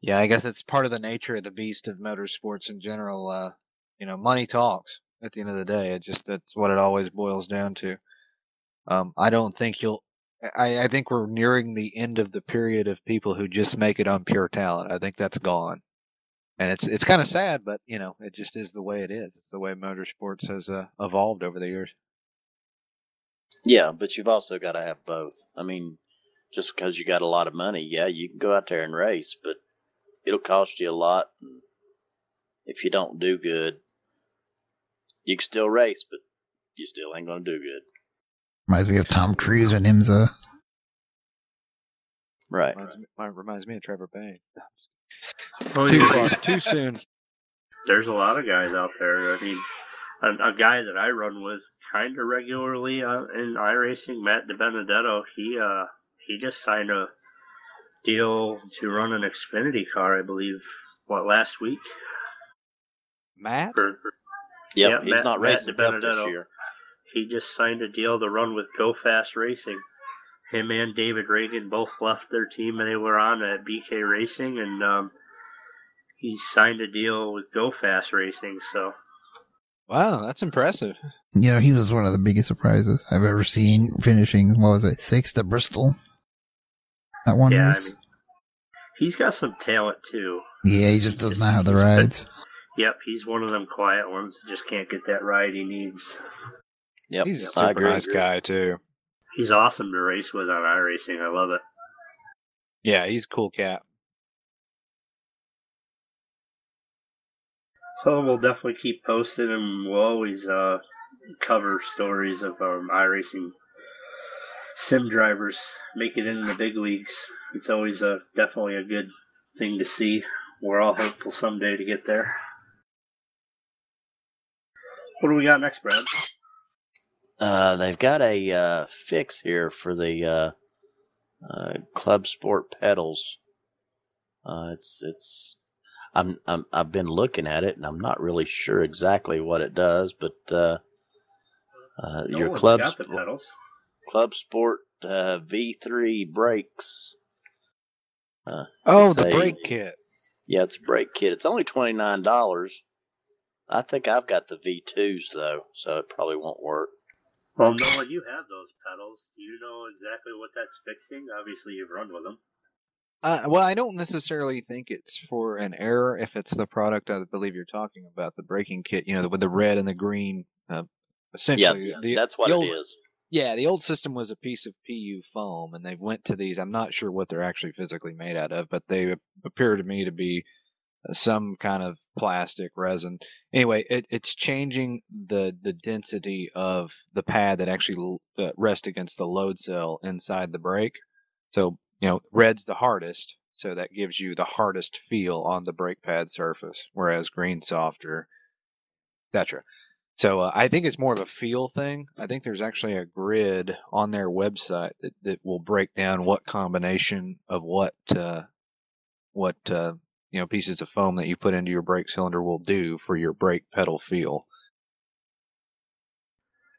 E: Yeah, I guess it's part of the nature of the beast of motorsports in general. Uh, you know, money talks at the end of the day. It just that's what it always boils down to. Um, I don't think you'll. I, I think we're nearing the end of the period of people who just make it on pure talent. I think that's gone, and it's it's kind of sad, but you know, it just is the way it is. It's the way motorsports has uh, evolved over the years.
D: Yeah, but you've also got to have both. I mean, just because you got a lot of money, yeah, you can go out there and race, but it'll cost you a lot. And if you don't do good, you can still race, but you still ain't going to do good.
A: Reminds me of Tom Cruise and IMSA.
D: Right.
E: Reminds me, reminds me of Trevor Payne.
B: Oh,
E: Too
B: yeah.
E: far, too soon.
B: There's a lot of guys out there. I mean, a, a guy that I run with kind of regularly uh, in iRacing, Matt DiBenedetto. He uh he just signed a deal to run an Xfinity car, I believe. What last week?
E: Matt.
B: For, for
D: Yep,
B: Yeah,
D: he's
B: Matt-
D: not
B: Matt
D: racing Cup this year.
B: he just signed a deal to run with Go FAS Racing. Him and David Ragan both left their team and they were on at BK Racing, and um, he signed a deal with Go FAS Racing. So
E: Wow, that's impressive.
A: You know, he was one of the biggest surprises I've ever seen finishing, what was it, sixth at Bristol? That one
B: yeah, I
A: race?
B: mean, he's got some talent too.
A: yeah, he just does not have the rides.
B: Yep, he's one of them quiet ones that just can't get that ride he needs.
D: Yep,
E: He's a super
D: agree.
E: nice guy too.
B: He's awesome to race with on iRacing. I love it.
E: Yeah, he's a cool cat.
B: So we'll definitely keep posting, and we'll always uh, cover stories of um, iRacing sim drivers making it in the big leagues. It's always a definitely a good thing to see. We're all hopeful someday to get there. What do we got next, Brad?
D: Uh, they've got a uh, fix here for the uh, uh, Club Sport pedals. Uh, it's it's I'm, I'm I've been looking at it and I'm not really sure exactly what it does, but uh, uh,
B: No
D: your
B: one's
D: Club
B: got the
D: Sport,
B: pedals.
D: Club Sport uh, V3 brakes. Uh,
E: Oh, the
D: a-
E: brake kit.
D: yeah, it's a brake kit. It's only twenty nine dollars. I think I've got the V2s though, so it probably won't work.
B: Well, Noah, you have those pedals. Do you know exactly what that's fixing? Obviously, you've run with them.
E: Uh, well, I don't necessarily think it's for an error if it's the product I believe you're talking about, the braking kit, you know, with the red and the green uh, essentially
D: yeah,
E: the,
D: that's what
E: the old,
D: is.
E: Yeah, the old system was a piece of PU foam, and they went to these. I'm not sure what they're actually physically made out of, but they appear to me to be some kind of plastic resin. Anyway, it, it's changing the the density of the pad that actually uh, rests against the load cell inside the brake. So you know, red's the hardest, so that gives you the hardest feel on the brake pad surface, whereas green softer, etc. So uh, I think it's more of a feel thing. I think there's actually a grid on their website that, that will break down what combination of what uh, what uh, you know pieces of foam that you put into your brake cylinder will do for your brake pedal feel.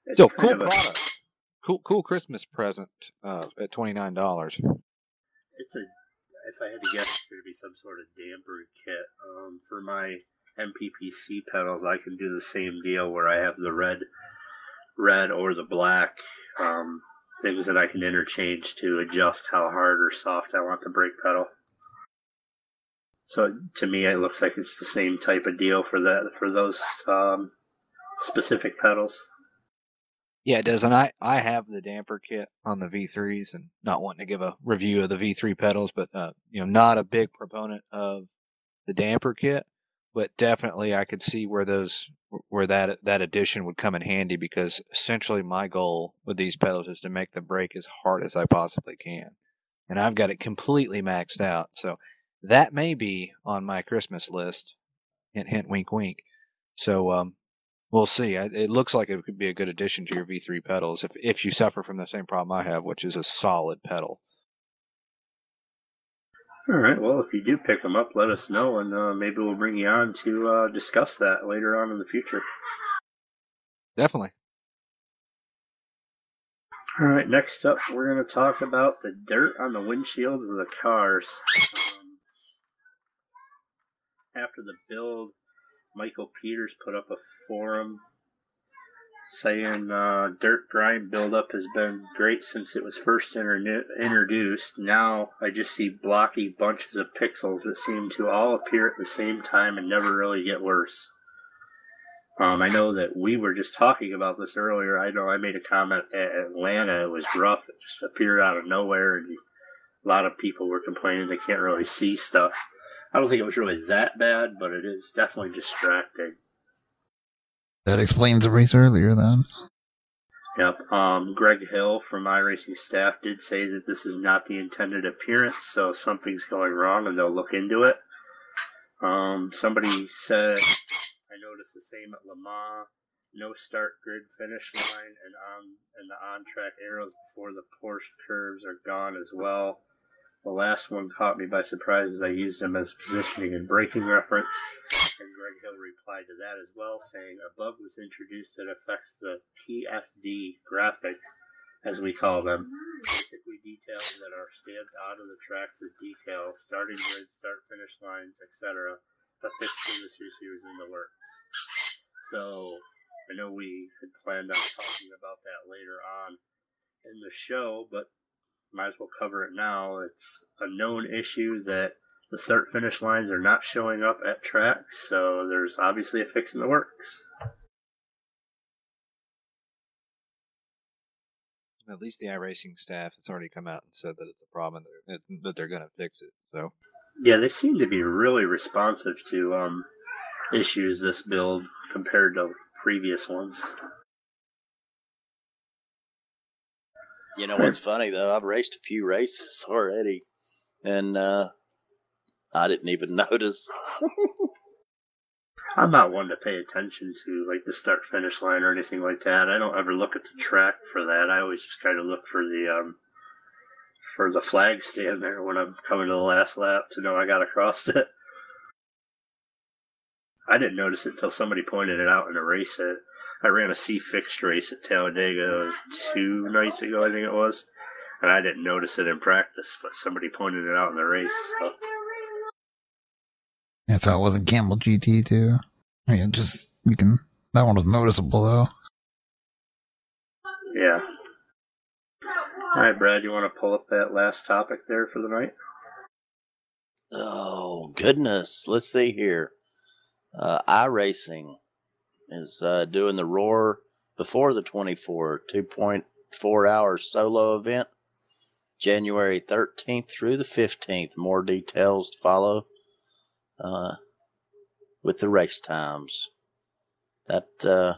B: It's
E: So cool
B: a-
E: product, cool cool Christmas present uh, at twenty nine dollars.
B: It's a. If I had to guess, it's going to be some sort of damper kit. Um, for my MPPC pedals, I can do the same deal where I have the red, red or the black um, things that I can interchange to adjust how hard or soft I want the brake pedal. So to me, it looks like it's the same type of deal for that for those um, specific pedals.
E: Yeah, it does. And I, I have the damper kit on the V3s and not wanting to give a review of the V3 pedals, but, uh, you know, not a big proponent of the damper kit, but definitely I could see where those, where that, that addition would come in handy because essentially my goal with these pedals is to make the brake as hard as I possibly can. And I've got it completely maxed out. So that may be on my Christmas list. Hint, hint, wink, wink. So, um, We'll see. It looks like it could be a good addition to your V3 pedals if if you suffer from the same problem I have, which is a solid pedal.
B: All right. Well, if you do pick them up, let us know, and uh, maybe we'll bring you on to uh, discuss that later on in the future.
E: Definitely.
B: All right. Next up, we're going to talk about the dirt on the windshields of the cars. Um, after the build, Michael Peters put up a forum saying uh, dirt grime buildup has been great since it was first introduced. Now I just see blocky bunches of pixels that seem to all appear at the same time and never really get worse. Um, I know that we were just talking about this earlier. I know I made a comment at Atlanta. It was rough. It just appeared out of nowhere, and a lot of people were complaining they can't really see stuff. I don't think it was really that bad, but it is definitely distracting.
A: That explains the race earlier then.
B: Yep. Um, Greg Hill from iRacing staff did say that this is not the intended appearance, so something's going wrong, and they'll look into it. Um, somebody said, I noticed the same at Le Mans. No start grid finish line, and on and the on track arrows before the Porsche curves are gone as well. The last one caught me by surprise as I used them as positioning and braking reference. And Greg Hill replied to that as well, saying above was introduced that affects the TSD graphics, as we call them. Basically details that are stamped out of the tracks as details, starting grid, start finish lines, etc. A fix for this issue is in the works. So I know we had planned on talking about that later on in the show, but might as well cover it now. It's a known issue that the start finish lines are not showing up at tracks, so there's obviously a fix in the works.
E: At least the iRacing staff has already come out and said that it's a problem and they're, that they're going to fix it. So
B: Yeah, they seem to be really responsive to um, issues this build compared to previous ones.
D: You know what's funny though? I've raced a few races already, and uh, I didn't even notice.
B: I'm not one to pay attention to like the start finish line or anything like that. I don't ever look at the track for that. I always just kind of look for the um for the flag stand there when I'm coming to the last lap to know I got across it. I didn't notice it until somebody pointed it out in a race. That I ran a C fixed race at Talladega two nights ago, I think it was, and I didn't notice it in practice, but somebody pointed it out in the race. So.
A: That's how it was in Kamel GT too. I mean, just you can. That one was noticeable though.
B: Yeah. All right, Brad, you want to pull up that last topic there for the night?
D: Oh goodness! Let's see here. Uh, iRacing is uh, doing the Roar before the 24 2.4 hour solo event, January 13th through the 15th. More details to follow uh, with the race times. That uh,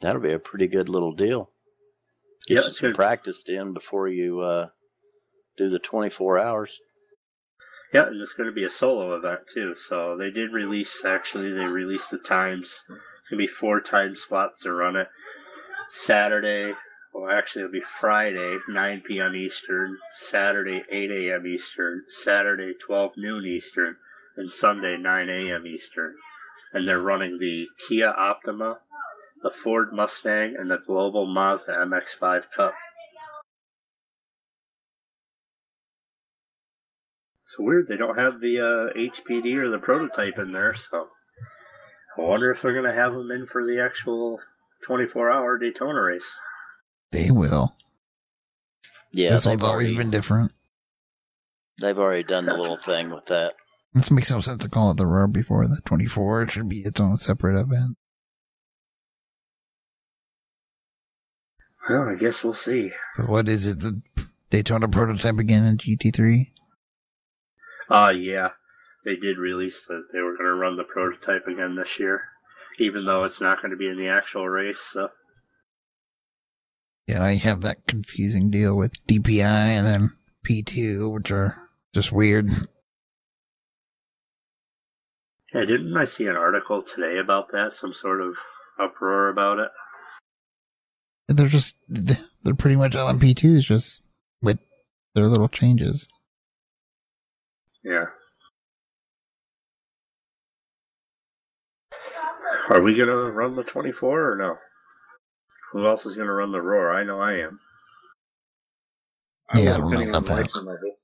D: that'll be a pretty good little deal. Get
B: it's
D: some
B: good.
D: practice in before you uh, do the 24 hours.
B: Yeah, and it's going to be a solo event too. So they did release. Actually, they released the times. It's going to be four time slots to run it. Saturday. Well, actually, it'll be Friday, 9 p.m. Eastern. Saturday, 8 a.m. Eastern. Saturday, 12 noon Eastern, and Sunday, 9 a.m. Eastern. And they're running the Kia Optima, the Ford Mustang, and the Global Mazda MX-5 Cup. It's weird they don't have the uh, HPD or the prototype in there, so I wonder if they're going to have them in for the actual 24 hour Daytona race.
A: They will.
D: Yeah,
A: this
D: they've
A: one's always been different.
D: They've already done the little thing with that.
A: This makes no sense to call it the Roar before the 24. It should be its own separate event.
B: Well, I guess we'll see.
A: 'Cause what is it? The Daytona prototype again in GT3?
B: Uh, yeah, they did release that they were going to run the prototype again this year, even though it's not going to be in the actual race. So.
A: Yeah, I have that confusing deal with DPI and then P2, which are just weird.
B: Yeah, didn't I see an article today about that? Some sort of uproar about it?
A: They're just, they're pretty much LMP2s, just with their little changes.
B: Yeah. Are we going to run the 24 or no? Who else is going to run the Roar? I know I am.
C: I
A: Yeah, I don't know about that.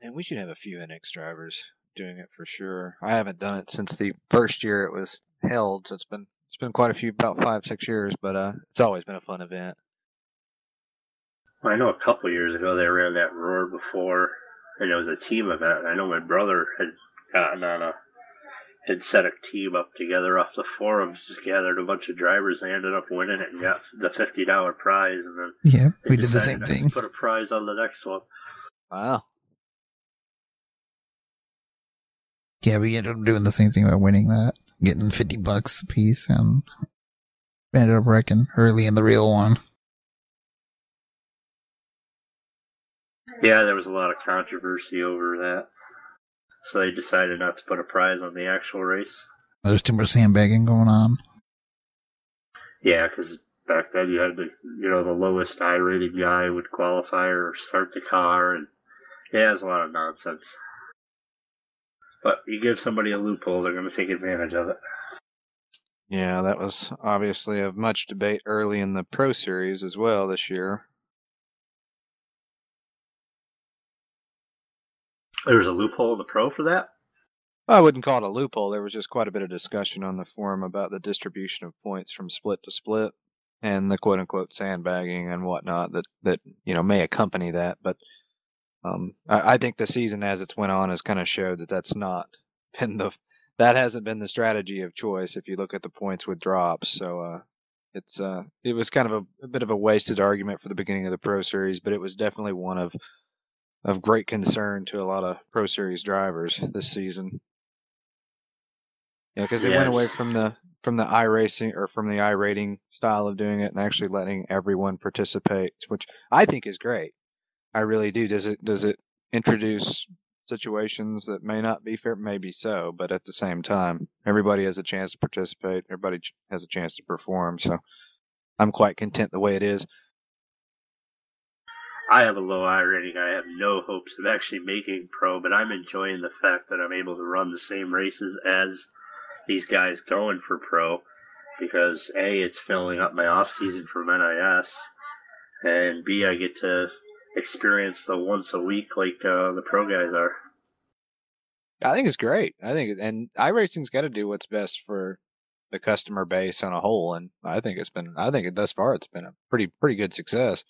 E: And we should have a few IneX drivers doing it for sure. I haven't done it since the first year it was held, so it's been it's been quite a few, about five six years. But uh, it's always been a fun event.
B: I know a couple years ago they ran that Roar before, and it was a team event. I know my brother had gotten on a had set a team up together off the forums, just gathered a bunch of drivers. They ended up winning it and got the fifty dollar prize, and then
A: Yeah, we did the same thing.
B: Put a prize on the next one.
E: Wow.
A: Yeah, we ended up doing the same thing by winning that, getting 50 bucks a piece, and ended up wrecking early in the real one.
B: Yeah, there was a lot of controversy over that. So they decided not to put a prize on the actual race.
A: There's too much sandbagging going on.
B: Yeah, because back then you had the you know the lowest I rated guy would qualify or start the car, and yeah, it's a lot of nonsense. But you give somebody a loophole, they're going to take advantage of it.
E: Yeah, that was obviously of much debate early in the Pro Series as well this year.
B: There was a loophole in the pro for that.
E: I wouldn't call it a loophole. There was just quite a bit of discussion on the forum about the distribution of points from split to split and the quote unquote sandbagging and whatnot that, that you know may accompany that. But um, I, I think the season as it's went on has kind of showed that that's not been the that hasn't been the strategy of choice if you look at the points with drops. So uh, it's uh, it was kind of a, a bit of a wasted argument for the beginning of the Pro Series, but it was definitely one of of great concern to a lot of Pro Series drivers this season. Yeah, because they went away from the from the i racing or from the i rating style of doing it and actually letting everyone participate, which I think is great. I really do. Does it does it introduce situations that may not be fair? Maybe so, but at the same time, everybody has a chance to participate. Everybody has a chance to perform. So I'm quite content the way it is.
B: I have a low I rating. I have no hopes of actually making pro, but I'm enjoying the fact that I'm able to run the same races as these guys going for pro because A, it's filling up my off season from NIS, and B, I get to experience the once a week like uh, the pro guys are.
E: I think it's great. I think, and iRacing's got to do what's best for the customer base on a whole, and I think it's been. I think thus far it's been a pretty pretty good success.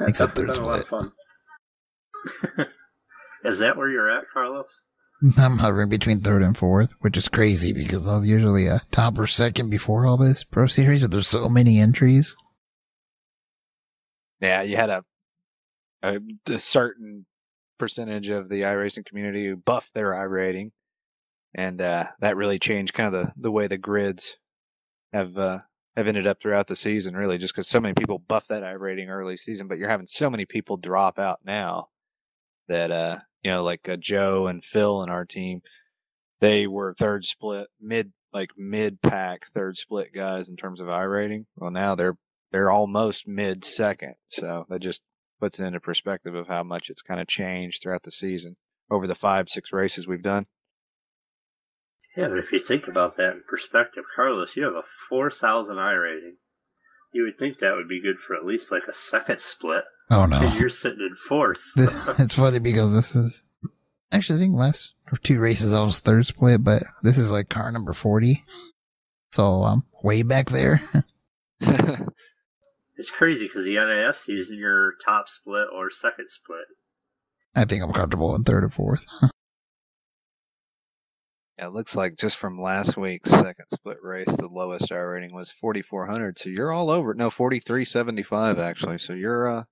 B: It's
A: Except
B: definitely
A: they're
B: been a lot of fun. Is that where you're at, Carlos?
A: I'm hovering between third and fourth, which is crazy because I was usually a top or second before all this Pro Series, but there's so many entries.
E: Yeah, you had a a, a certain percentage of the iRacing community who buffed their iRating, and uh, that really changed kind of the, the way the grids have uh, have ended up throughout the season. Really, just because so many people buff that I rating early season, but you're having so many people drop out now that uh, you know, like uh, Joe and Phil and our team, they were third split, mid like mid pack third split guys in terms of I rating. Well, now they're they're almost mid second, so that just puts it into perspective of how much it's kind of changed throughout the season over the five six races we've done.
B: Yeah, but if you think about that in perspective, Carlos, you have a 4,000 I rating. You would think that would be good for at least like a second split.
A: Oh no.
B: And you're sitting in fourth.
A: it's funny because this is actually I think last two races I was third split, but this is like car number 40. So I'm way back there.
B: it's crazy because the NAS season, you're top split or second split.
A: I think I'm comfortable in third or fourth.
E: Yeah, it looks like just from last week's second split race, the lowest R rating was 4,400. So you're all over. It. No, 4,375 actually. So you're uh,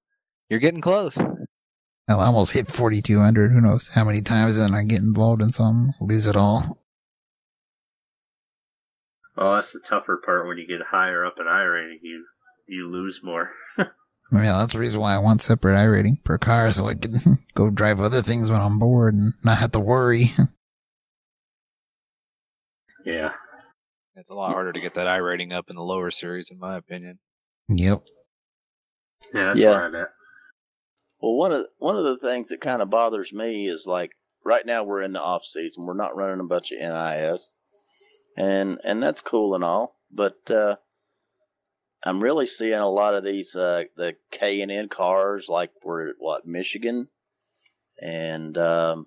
E: you're getting close.
A: I almost hit 4,200. Who knows how many times and I get involved in some, lose it all.
B: Oh, that's the tougher part when you get higher up in iRating. You you lose more.
A: yeah, that's the reason why I want separate iRating per car so I can go drive other things when I'm bored and not have to worry.
B: Yeah.
E: It's a lot harder to get that I rating up in the lower series, in my opinion.
A: Yep.
B: Yeah, that's yeah. where I'm at.
D: Well, one of one of the things that kind of bothers me is like right now we're in the off season. We're not running a bunch of NIS, and and that's cool and all, but uh, I'm really seeing a lot of these uh, the K and N cars like we're at what Michigan, and um,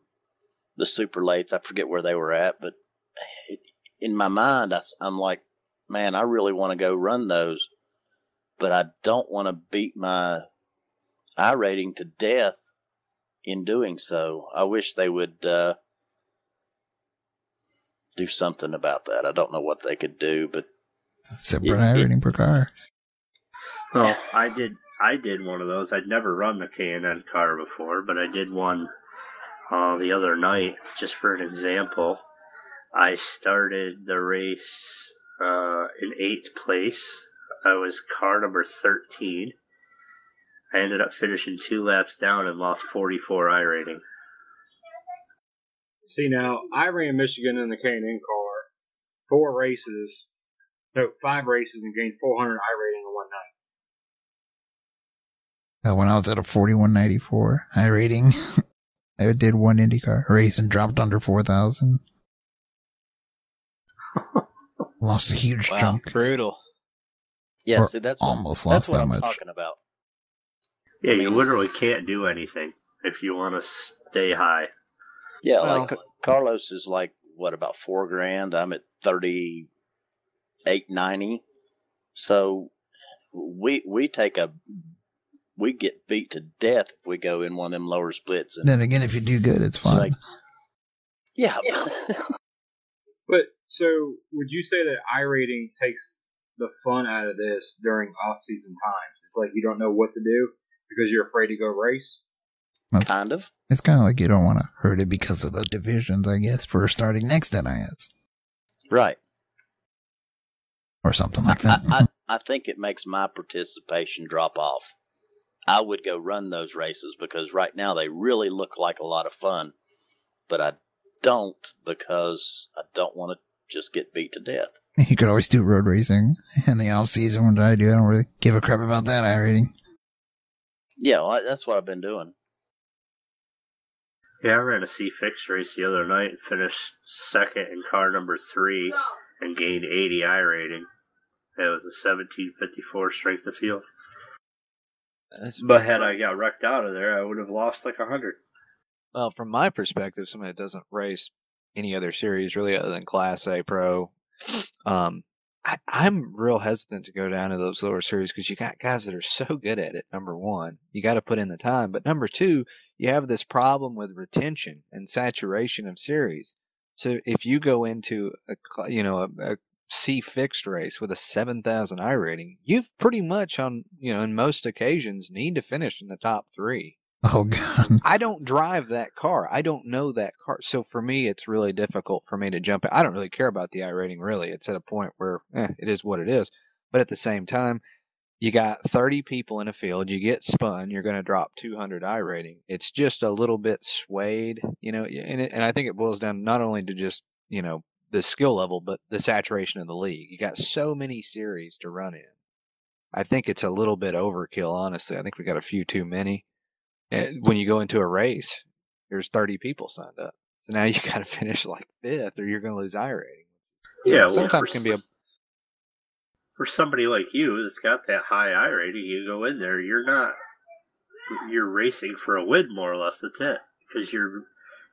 D: the super lates. I forget where they were at, but it, in my mind, I, I'm like, man, I really want to go run those, but I don't want to beat my I rating to death in doing so. I wish they would uh, do something about that. I don't know what they could do, but
A: separate iRating per car.
B: Well, I did. I did one of those. I'd never run the K and N car before, but I did one uh, the other night, just for an example. I started the race uh, in eighth place. I was car number 13. I ended up finishing two laps down and lost 44 I rating.
C: See, now, I ran Michigan in the K&N car, four races, no, five races, and gained 400 I rating in one
A: night. Uh, when I was at a 4194 I rating, I did one IndyCar race and dropped under 4,000. Lost a huge wow, chunk.
E: Brutal.
D: Yeah, see, that's
A: almost
D: what,
A: lost
D: that's
A: that much.
D: talking about.
B: Yeah, you literally can't do anything if you want to stay high.
D: Yeah, well, like Carlos is like what about four grand? I'm at thirty eight ninety. So we we take a we get beat to death if we go in one of them lower splits.
A: And then again, if you do good, it's fine. Like,
D: yeah,
C: but so, would you say that iRating takes the fun out of this during off-season times? It's like you don't know what to do because you're afraid to go race.
D: Well, kind of.
A: It's kind of like you don't want to hurt it because of the divisions, I guess, for starting next NIS.
D: Right.
A: Or something like
D: I,
A: that.
D: I, I think it makes my participation drop off. I would go run those races because right now they really look like a lot of fun, but I don't because I don't want to just get beat to death.
A: You could always do road racing in the off season. What I do, I don't really give a crap about that iRating.
D: Yeah, well, that's what I've been doing.
B: Yeah, I ran a C fix race the other night and finished second in car number three and gained 80 I rating. It was a 1754 strength of field. but had I got wrecked out of there, I would have lost like a 100.
E: Well, from my perspective, somebody that doesn't race any other series really other than Class A Pro. Um, I, I'm real hesitant to go down to those lower series because you got guys that are so good at it. Number one, you got to put in the time, but number two, you have this problem with retention and saturation of series. So if you go into a you know a, a C fixed race with a 7,000 I rating, you've pretty much on you know in most occasions need to finish in the top three.
A: Oh god.
E: I don't drive that car. I don't know that car. So for me, it's really difficult for me to jump. I don't really care about the iRating, really. It's at a point where eh, it is what it is. But at the same time, you got 30 people in a field, you get spun, you're going to drop 200 iRating. It's just a little bit swayed, you know, and, it, and I think it boils down not only to just, you know, the skill level, but the saturation of the league. You got so many series to run in. I think it's a little bit overkill, honestly. I think we got a few too many. And when you go into a race, there's 30 people signed up. So now you got to finish like fifth, or you're going to lose iRating.
B: Yeah, well,
E: sometimes
B: for,
E: can be a
B: for somebody like you that's got that high iRating. You go in there, you're not you're racing for a win more or less. That's it because you're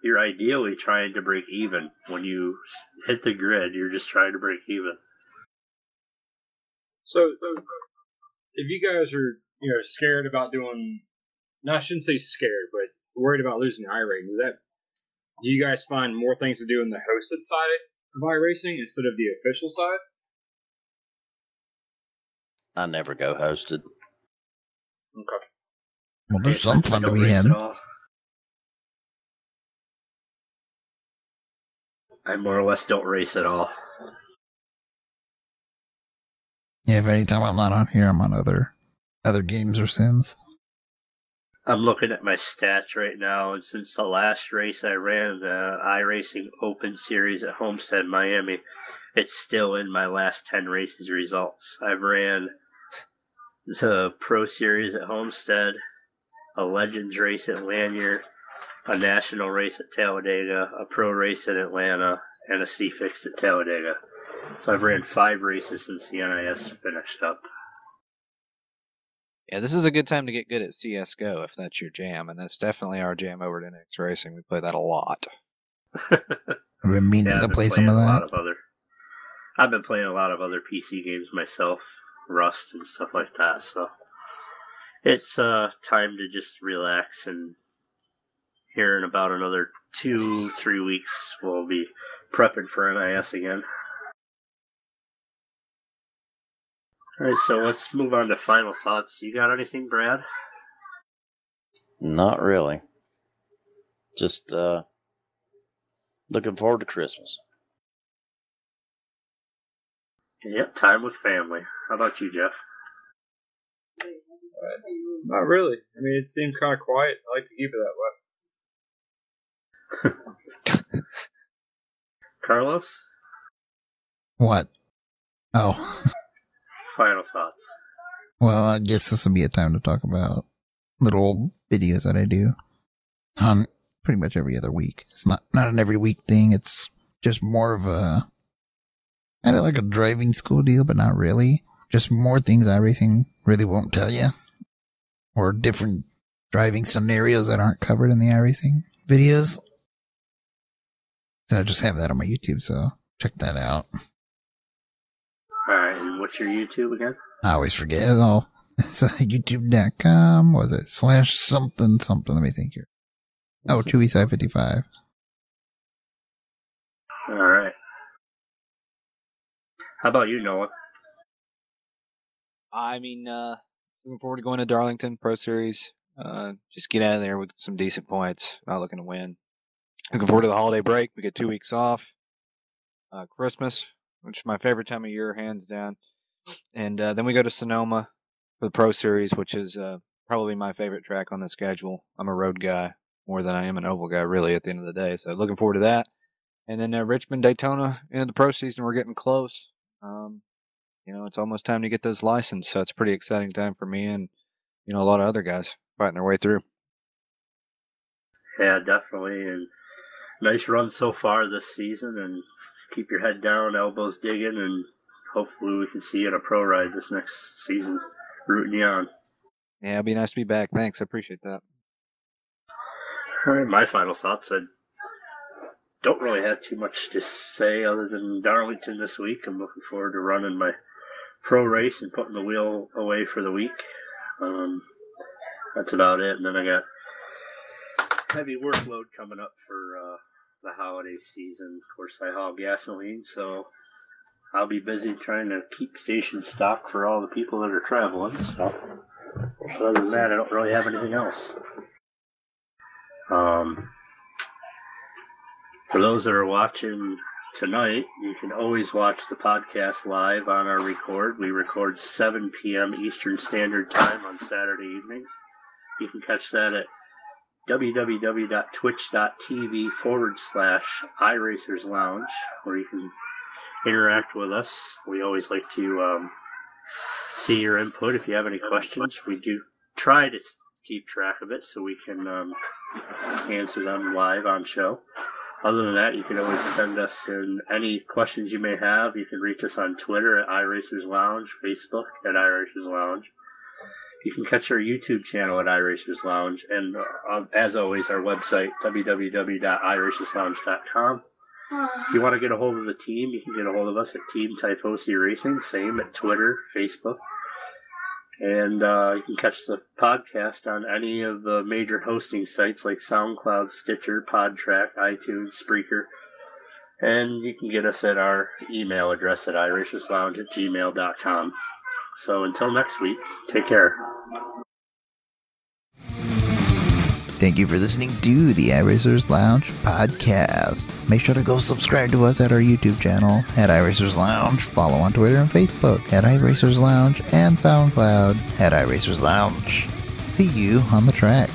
B: you're ideally trying to break even when you hit the grid. You're just trying to break even.
C: So, so if you guys are you know scared about doing, no, I shouldn't say scared, but worried about losing the iRating, is that do you guys find more things to do in the hosted side of iRacing instead of the official side?
D: I never go hosted.
C: Okay.
A: Well, there's some fun
B: I
A: to be
B: race
A: had.
B: I more or less don't race at all.
A: Yeah, if anytime I'm not on here, I'm on other other games or sims.
B: I'm looking at my stats right now, and since the last race I ran, the iRacing Open Series at Homestead, Miami, it's still in my last 10 races results. I've ran the Pro Series at Homestead, a Legends race at Lanier, a National race at Talladega, a Pro race in Atlanta, and a C Fix at Talladega. So I've ran five races since the NIS finished up.
E: Yeah, this is a good time to get good at CSGO if that's your jam, and that's definitely our jam over at IneX Racing. We play that a lot.
A: I've been meaning
B: Yeah,
A: to
B: I've been
A: play some
B: playing
A: of
B: a lot
A: that.
B: of other. I've been playing a lot of other PC games myself, Rust and stuff like that. So it's uh time to just relax and here in about another two, three weeks we'll be prepping for NIS again. Alright, so let's move on to final thoughts. You got anything, Brad?
D: Not really. Just uh, looking forward to Christmas.
B: Yep, time with family. How about you, Jeff?
C: Not really. I mean, it seemed kind of quiet. I like to keep it that way.
B: Carlos?
A: What? Oh,
B: Final thoughts.
A: well, I guess this will be a time to talk about little videos that I do on pretty much every other week. It's not not an every week thing. It's just more of a kind of like a driving school deal, but not really. Just more things iRacing really won't tell you, or different driving scenarios that aren't covered in the iRacing videos. So I just have that on my YouTube, so check that out.
B: Alright, and what's your YouTube again?
A: I always forget. Oh, it's uh, youtube.com. Was it slash something something? Let me think here. Oh, 2eSci55.
B: Alright. How about you, Noah?
E: I mean, uh, looking forward to going to Darlington Pro Series. Uh, just get out of there with some decent points. Not looking to win. Looking forward to the holiday break. We get two weeks off. Uh, Christmas, which is my favorite time of year, hands down. And uh, then we go to Sonoma for the Pro Series, which is uh, probably my favorite track on the schedule. I'm a road guy more than I am an oval guy, really, at the end of the day. So looking forward to that. And then uh, Richmond, Daytona, into the pro season. We're getting close. Um, you know, it's almost time to get those licensed. So it's pretty exciting time for me and, you know, a lot of other guys fighting their way through.
B: Yeah, definitely. And nice run so far this season. And keep your head down, elbows digging, and hopefully we can see you at a pro ride this next season. Rooting you on.
E: Yeah, it'd be nice to be back. Thanks. I appreciate that.
B: All right, my final thoughts. I'd don't really have too much to say other than Darlington this week. I'm looking forward to running my pro race and putting the wheel away for the week. Um, that's about it. And then I got heavy workload coming up for uh, the holiday season. Of course, I haul gasoline, so I'll be busy trying to keep station stock for all the people that are traveling. So, other than that, I don't really have anything else. Um, for those that are watching tonight, you can always watch the podcast live on our record. We record 7 p.m. Eastern Standard Time on Saturday evenings. You can catch that at www.twitch.tv forward slash iRacers Lounge, where you can interact with us. We always like to um, see your input. If you have any questions, we do try to keep track of it so we can um, answer them live on show. Other than that, you can always send us in any questions you may have. You can reach us on Twitter at iRacers Lounge, Facebook at iRacers Lounge. You can catch our YouTube channel at iRacers Lounge, and uh, as always, our website www.iracerslounge.com. If you want to get a hold of the team, you can get a hold of us at Team Typhosi Racing, same at Twitter, Facebook. And uh, you can catch the podcast on any of the major hosting sites like SoundCloud, Stitcher, Podtrac, iTunes, Spreaker. And you can get us at our email address at iRacersLounge at gmail.com. So until next week, take care.
A: Thank you for listening to the iRacers Lounge podcast. Make sure to go subscribe to us at our YouTube channel at iRacers Lounge. Follow on Twitter and Facebook at iRacers Lounge and SoundCloud at iRacers Lounge. See you on the track.